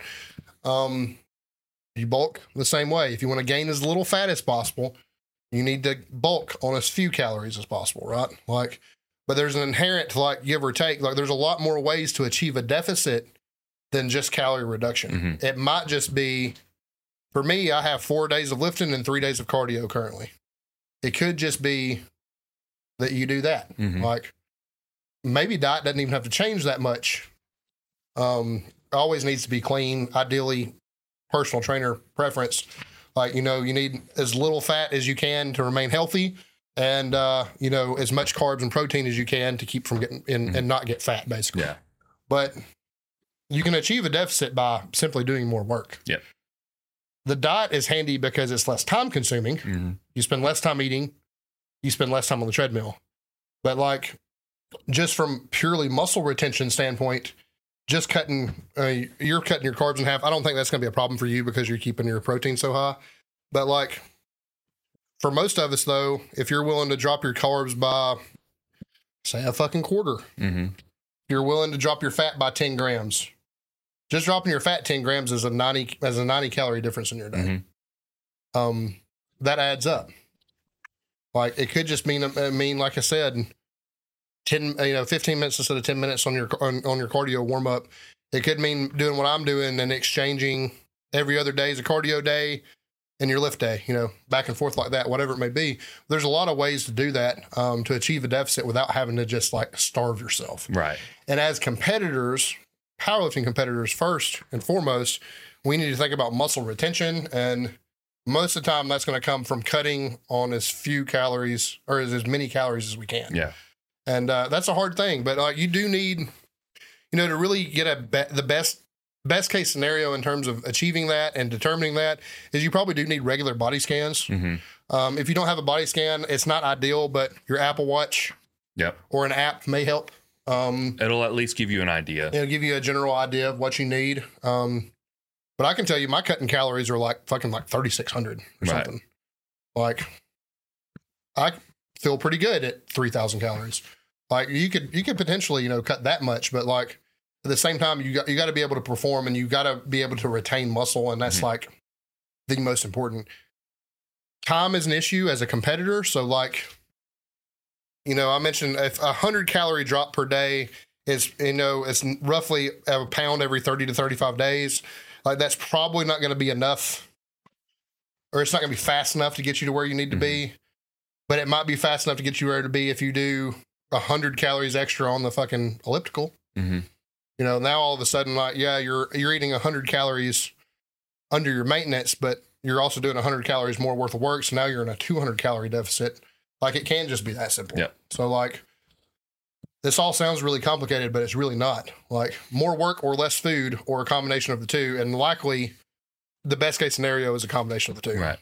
Um, you bulk the same way. If you want to gain as little fat as possible, you need to bulk on as few calories as possible, right? Like, but there's an inherent like give or take. Like, there's a lot more ways to achieve a deficit than just calorie reduction. It might just be, for me, I have four days of lifting and three days of cardio currently. It could just be that you do that. Mhm. Like, maybe diet doesn't even have to change that much. Um, always needs to be clean. Ideally, personal trainer preference. Like, you know, you need as little fat as you can to remain healthy and, uh, you know, as much carbs and protein as you can to keep from getting in and not get fat, basically. Yeah. But you can achieve a deficit by simply doing more work. Yep. The diet is handy because it's less time consuming. hmm You spend less time eating, you spend less time on the treadmill. But like just from purely muscle retention standpoint, just cutting uh, you're cutting your carbs in half. I don't think that's going to be a problem for you because you're keeping your protein so high. But like for most of us though, if you're willing to drop your carbs by say a fucking quarter, hmm you're willing to drop your fat by 10 grams. Just dropping your fat 10 grams is a 90 as a 90 calorie difference in your day hmm um, that adds up. Like it could just mean, uh, mean like I said, ten, you know, fifteen minutes instead of ten minutes on your on, on your cardio warm up. It could mean doing what I'm doing and exchanging every other day is a cardio day and your lift day. You know, back and forth like that, whatever it may be. There's a lot of ways to do that um, to achieve a deficit without having to just like starve yourself. Right. And as competitors, powerlifting competitors, first and foremost, we need to think about muscle retention. And most of the time, that's going to come from cutting on as few calories or as, as many calories as we can. Yeah. And uh, that's a hard thing. But uh, you do need, you know, to really get a be- the best. Best case scenario in terms of achieving that and determining that is you probably do need regular body scans. hmm Um, if you don't have a body scan, it's not ideal, but your Apple Watch Yep. or an app may help. Um, It'll at least give you an idea. It'll give you a general idea of what you need. Um, but I can tell you, my cutting calories are like fucking like thirty six hundred or Right. something. Like, I feel pretty good at three thousand calories. Like you could you could potentially you know cut that much, but like at the same time you got you got to be able to perform and you got to be able to retain muscle, and that's Mhm. like the most important. Time is an issue as a competitor, so like. You know, I mentioned if a hundred calorie drop per day is you know it's roughly a pound every 30 to 35 days like that's probably not going to be enough or it's not going to be fast enough to get you to where you need to be but it might be fast enough to get you where to be if you do 100 calories extra on the fucking elliptical. Hmm you know now all of a sudden like yeah you're you're eating 100 calories under your maintenance but you're also doing 100 calories more worth of work. So now you're in a 200 calorie deficit. Like it can just be that simple. Yep. so like this all sounds really complicated but it's really not. Like more work or less food or a combination of the two. And likely the best case scenario is a combination of the two. Right.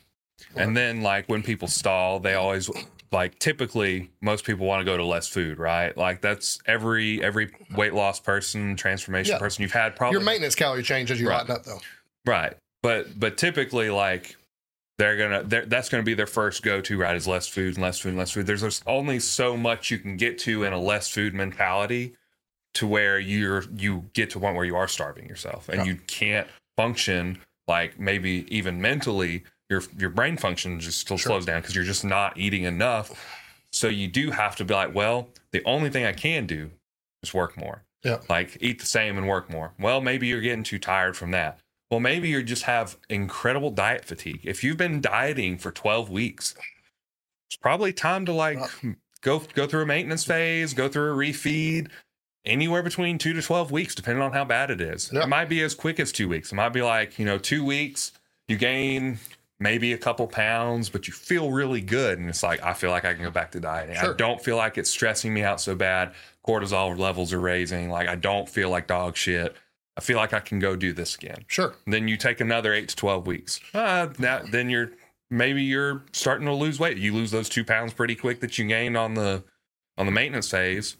And then like when people stall, they always like typically most people want to go to less food, right? Like that's every every weight loss person, transformation Yeah. person you've had probably your maintenance calorie change as you Right. up though Right. But but typically like they're gonna they're, that's gonna be their first go to right is less food and less food and less food. There's only so much you can get to in a less food mentality to where you're you get to one where you are starving yourself and Yeah. you can't function like maybe even mentally your your brain function just still Sure. slows down because you're just not eating enough. So you do have to be like, well, the only thing I can do is work more. Yeah. Like eat the same and work more. Well, maybe you're getting too tired from that. Well, maybe you just have incredible diet fatigue. If you've been dieting for 12 weeks, it's probably time to like go go through a maintenance phase, go through a refeed, anywhere between two to 12 weeks, depending on how bad it is. Yeah. It might be as quick as two weeks. It might be like, you know, two weeks, you gain maybe a couple pounds, but you feel really good. And it's like, I feel like I can go back to dieting. Sure. I don't feel like it's stressing me out so bad. Cortisol levels are raising. Like, I don't feel like dog shit. I feel like I can go do this again. Sure. Then you take another eight to 12 weeks. Uh, now, then you're maybe you're starting to lose weight. You lose those two pounds pretty quick that you gained on the on the maintenance phase.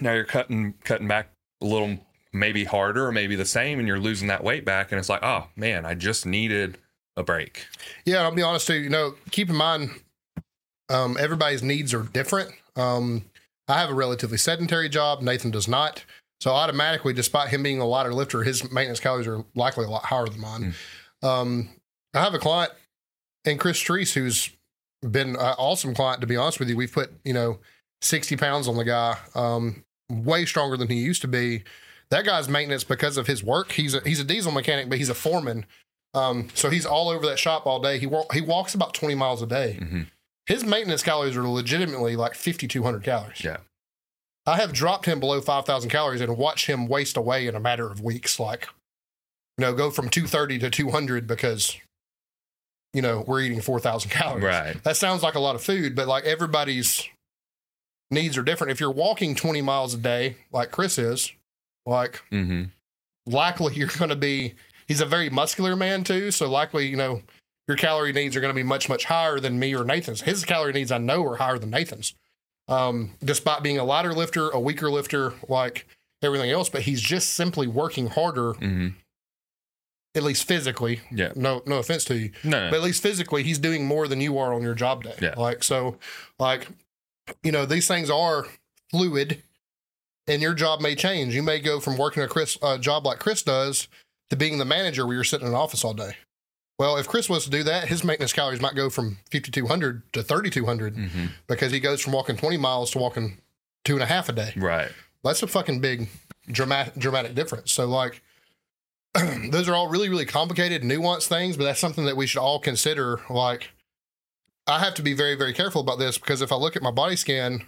Now you're cutting cutting back a little, maybe harder or maybe the same, and you're losing that weight back. And it's like, oh man, I just needed a break. Yeah, I'll be honest too. You know, keep in mind, um, everybody's needs are different. Um, I have a relatively sedentary job. Nathan does not. So automatically, despite him being a lighter lifter, his maintenance calories are likely a lot higher than mine. Um, I have a client, and Chris Treese, who's been an awesome client. To be honest with you, we've put you know sixty pounds on the guy, um, way stronger than he used to be. That guy's maintenance because of his work. He's a, he's a diesel mechanic, but he's a foreman. Um, so he's all over that shop all day. He wa- he walks about twenty miles a day. Mhm. His maintenance calories are legitimately like fifty two hundred calories. Yeah. I have dropped him below five thousand calories and watched him waste away in a matter of weeks. Like, you know, go from two thirty to two hundred because, you know, we're eating four thousand calories. Right. That sounds like a lot of food, but like everybody's needs are different. If you're walking 20 miles a day, like Chris is, like Mm-hmm. likely you're going to be, he's a very muscular man too. So likely, you know, your calorie needs are going to be much, much higher than me or Nathan's. His calorie needs I know are higher than Nathan's. Um, despite being a lighter lifter, a weaker lifter, like everything else, but he's just simply working harder, Mm-hmm. at least physically. Yeah. No, no offense to you. No. but at least physically he's doing more than you are on your job day Yeah. like so like you know these things are fluid and your job may change you may go from working a chris uh, job like chris does to being the manager where you're sitting in an office all day well if chris was to do that his maintenance calories might go from 5200 to 3200 mm-hmm. because he goes from walking 20 miles to walking two and a half a day Right. that's a fucking big dramatic dramatic difference. So like those are all really really complicated nuanced things, but that's something that we should all consider like I have to be very very careful about this because if I look at my body scan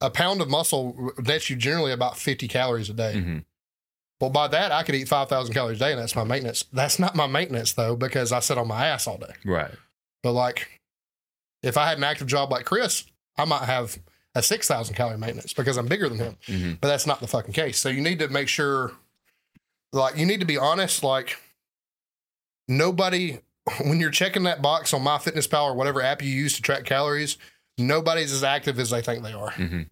a pound of muscle nets you generally about 50 calories a day. Mm-hmm. Well, by that I could eat 5,000 calories a day and that's my maintenance. That's not my maintenance though because I sit on my ass all day. Right. But like, if I had an active job like Chris, I might have a six thousand calorie maintenance because I'm bigger than him. Mm-hmm. But that's not the fucking case. So you need to make sure, like, you need to be honest. Like, nobody when you're checking that box on MyFitnessPal or whatever app you use to track calories, nobody's as active as they think they are. Mm-hmm.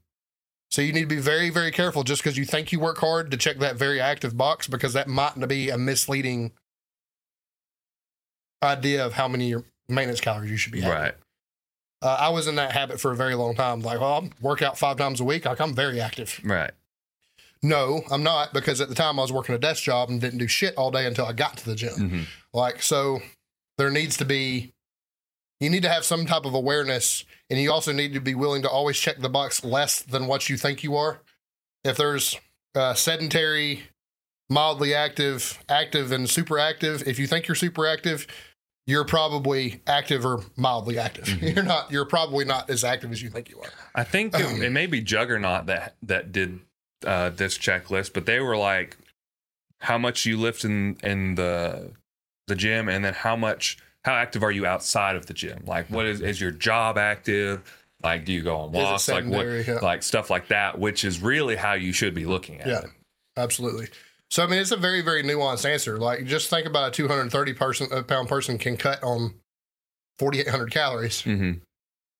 So you need to be very, very careful just because you think you work hard to check that very active box because that might be a misleading idea of how many your maintenance calories you should be having. Right. Uh, I was in that habit for a very long time. Like, well, I work out five times a week. Like, I'm very active. Right. No, I'm not because at the time I was working a desk job and didn't do shit all day until I got to the gym. Mm-hmm. Like, so there needs to be, you need to have some type of awareness and you also need to be willing to always check the box less than what you think you are. If there's uh, sedentary, mildly active, active, and super active, if you think you're super active, you're probably active or mildly active. Mhm. You're not, you're probably not as active as you think you are. I think it, it may be Juggernaut that that did uh, this checklist, but they were like, how much you lift in in the the gym, and then how much how active are you outside of the gym? Like, what is is your job active? Like, do you go on walks? Like what? Yeah. Like stuff like that, which is really how you should be looking at Yeah. it. Absolutely. So I mean, it's a very, very nuanced answer. Like, just think about a 230 person a pound person can cut on 4,800 calories. hmm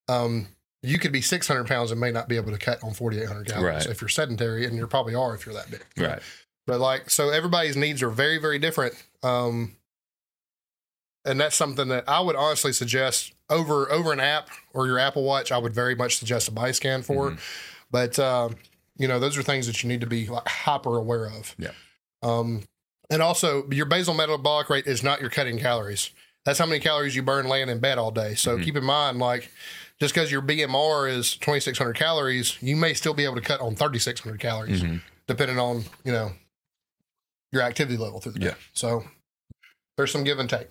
Um, you could be 600 pounds and may not be able to cut on 4,800 calories Right. if you're sedentary, and you probably are if you're that big. Right. But like, so everybody's needs are very, very different. Um, and that's something that I would honestly suggest over over an app or your Apple Watch. I would very much suggest a body scan for. Mhm. But um, you know, those are things that you need to be like hyper aware of. Yeah. Um, and also, your basal metabolic rate is not your cutting calories. that's how many calories you burn laying in bed all day. So Mhm. keep in mind, like, just because your BMR is 2,600 calories, you may still be able to cut on 3,600 calories, Mhm. depending on, you know, your activity level through the day. Yeah. So there's some give and take.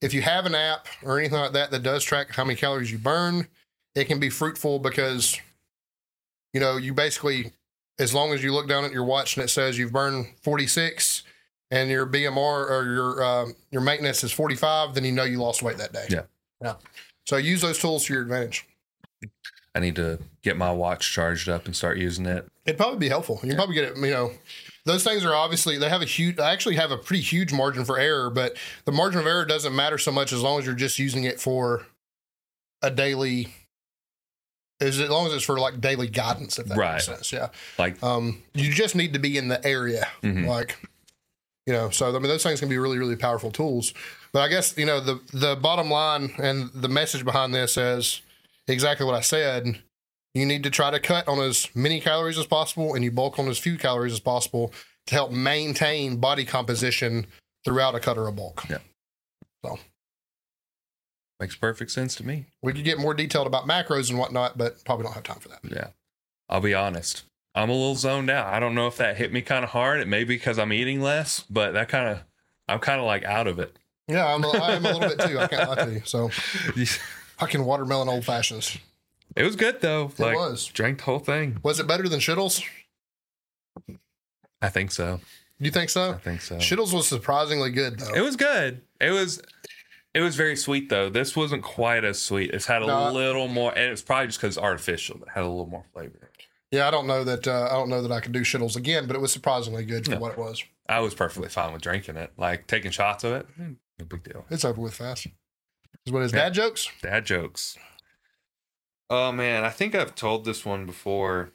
Yeah. If you have an app or anything like that that does track how many calories you burn, it can be fruitful because, you know, you basically, as long as you look down at your watch and it says you've burned 46 and your BMR or your um, your maintenance is 45, then you know you lost weight that day. Yeah. Yeah. So use those tools to your advantage. I need to get my watch charged up and start using it. It'd probably be helpful. You can probably get it, you know, those things are obviously, they have a huge, they actually have a pretty huge margin for error, but the margin of error doesn't matter so much as long as you're just using it for a daily, as long as it's for like daily guidance, if that Right. makes sense. Yeah. Like, Um, you just need to be in the area. Mhm. Like, you know, so I mean, those things can be really, really powerful tools. But I guess, you know, the, the bottom line and the message behind this is exactly what I said. You need to try to cut on as many calories as possible and you bulk on as few calories as possible to help maintain body composition throughout a cut or a bulk. Yeah. So makes perfect sense to me. We could get more detailed about macros and whatnot, but probably don't have time for that. Yeah. I'll be honest. I'm a little zoned out. I don't know if that hit me kind of hard. It may be because I'm eating less, but that kind of, I'm kind of like out of it. Yeah, I'm a, I am a little bit too. I can't lie to you. So fucking watermelon old fashions. It was good though. It like, was. Drank the whole thing. Was it better than Shittles? I think so. You think so? I think so. Shittles was surprisingly good though. It was good. It was it was very sweet though. This wasn't quite as sweet. It's had a No. little more and it's probably just because it's artificial. It had a little more flavor. yeah, I don't know that uh, I don't know that I could do Shittles again, but it was surprisingly good for Yeah. what it was. I was perfectly fine with drinking it. Like taking shots of it. eh, No big deal. It's over with fast. Is what his Yeah. dad jokes? Dad jokes. Oh man, I think I've told this one before,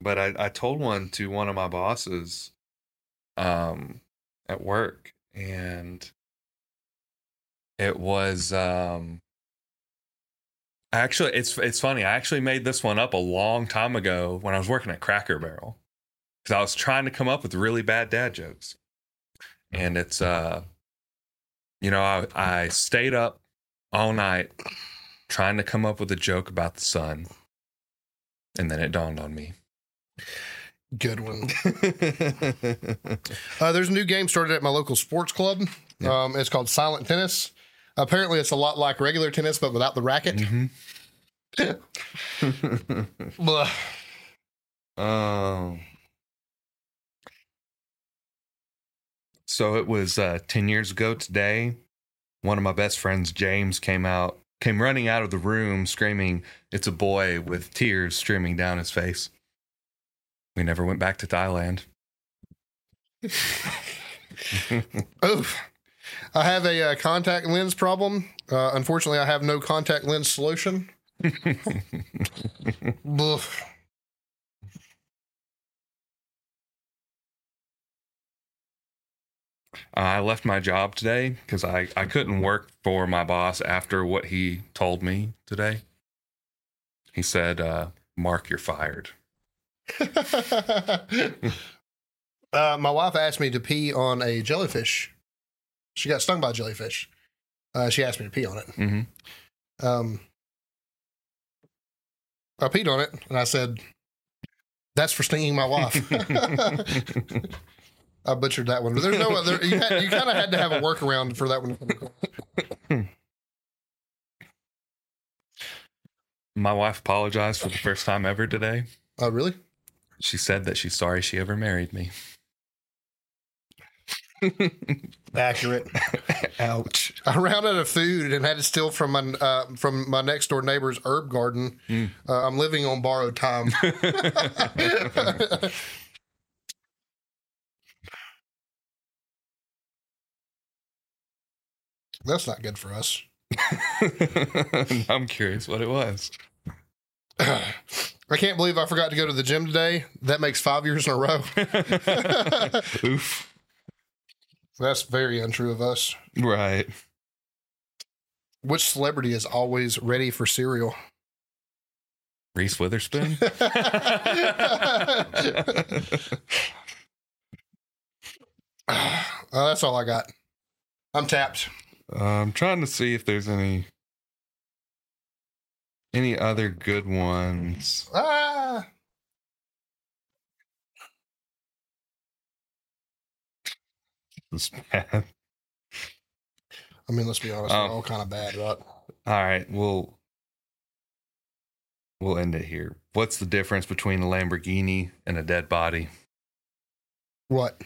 but I, I told one to one of my bosses um at work and it was um actually it's it's funny. I actually made this one up a long time ago when I was working at Cracker Barrel. Cuz I was trying to come up with really bad dad jokes. And it's uh you know, I I stayed up all night trying to come up with a joke about the sun. And then it dawned on me. Good one. Uh, there's a new game started at my local sports club. Yeah. Um, it's called Silent Tennis. Apparently, it's a lot like regular tennis, but without the racket. Blah. Oh. So it was uh, 10 years ago today. One of my best friends, James, came out, came running out of the room screaming, It's a boy with tears streaming down his face. We never went back to Thailand. Oof. I have a uh, contact lens problem. Uh, unfortunately, I have no contact lens solution. Blah. I left my job today because I, I couldn't work for my boss after what he told me today. He said, uh, Mark, you're fired. uh, my wife asked me to pee on a jellyfish. She got stung by a jellyfish. Uh, she asked me to pee on it. Mm-hmm. Um, I peed on it and I said, "That's for stinging my wife." I butchered that one, but there's no other. You, had, you kind of had to have a workaround for that one. My wife apologized for the first time ever today. Oh, really? She said that she's sorry she ever married me. Accurate. Ouch. I ran out of food and had to steal from my uh, from my next door neighbor's herb garden. Mm. Uh, I'm living on borrowed time. That's not good for us. I'm curious what it was. I can't believe I forgot to go to the gym today. That makes five years in a row. Oof. That's very untrue of us. Right. Which celebrity is always ready for cereal? Reese Witherspoon. Uh, that's all I got. I'm tapped. I'm trying to see if there's any any other good ones. Ah. This bad. I mean, let's be honest, Um, all kind of bad, right? All right, we'll we'll end it here. What's the difference between a Lamborghini and a dead body? What?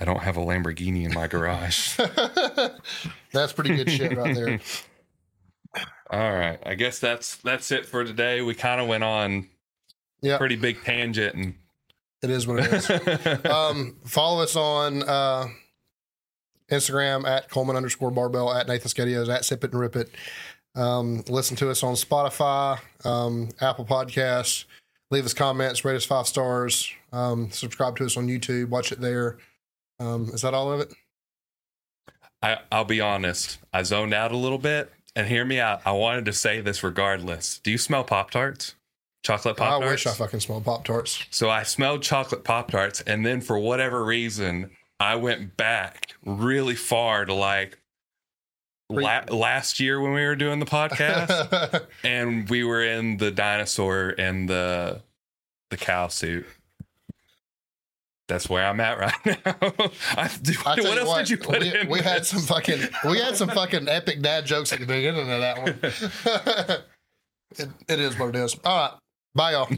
I don't have a Lamborghini in my garage. That's pretty good shit right there. All right, I guess that's that's it for today. We kind of went on Yeah, pretty big tangent and it is what it is. um, follow us on uh, Instagram at Cullman underscore barbell at Nathan's Ghettios at Sip It and Rip It. Um, listen to us on Spotify, um, Apple Podcasts. Leave us comments, rate us five stars. Um, subscribe to us on YouTube. Watch it there. Um, is that all of it? I, I'll be honest. I zoned out a little bit, and hear me out. I wanted to say this regardless. Do you smell Pop Tarts? Chocolate Pop Tarts? I wish I fucking smelled Pop Tarts. So I smelled chocolate Pop Tarts, and then for whatever reason, I went back really far to like la- last year when we were doing the podcast, and we were in the dinosaur and the the cow suit. That's where I'm at right now. I, do, what else what, did you put we, in? we had some fucking we had some fucking epic dad jokes at the beginning of that one. it, it is what it is. All right. Bye y'all.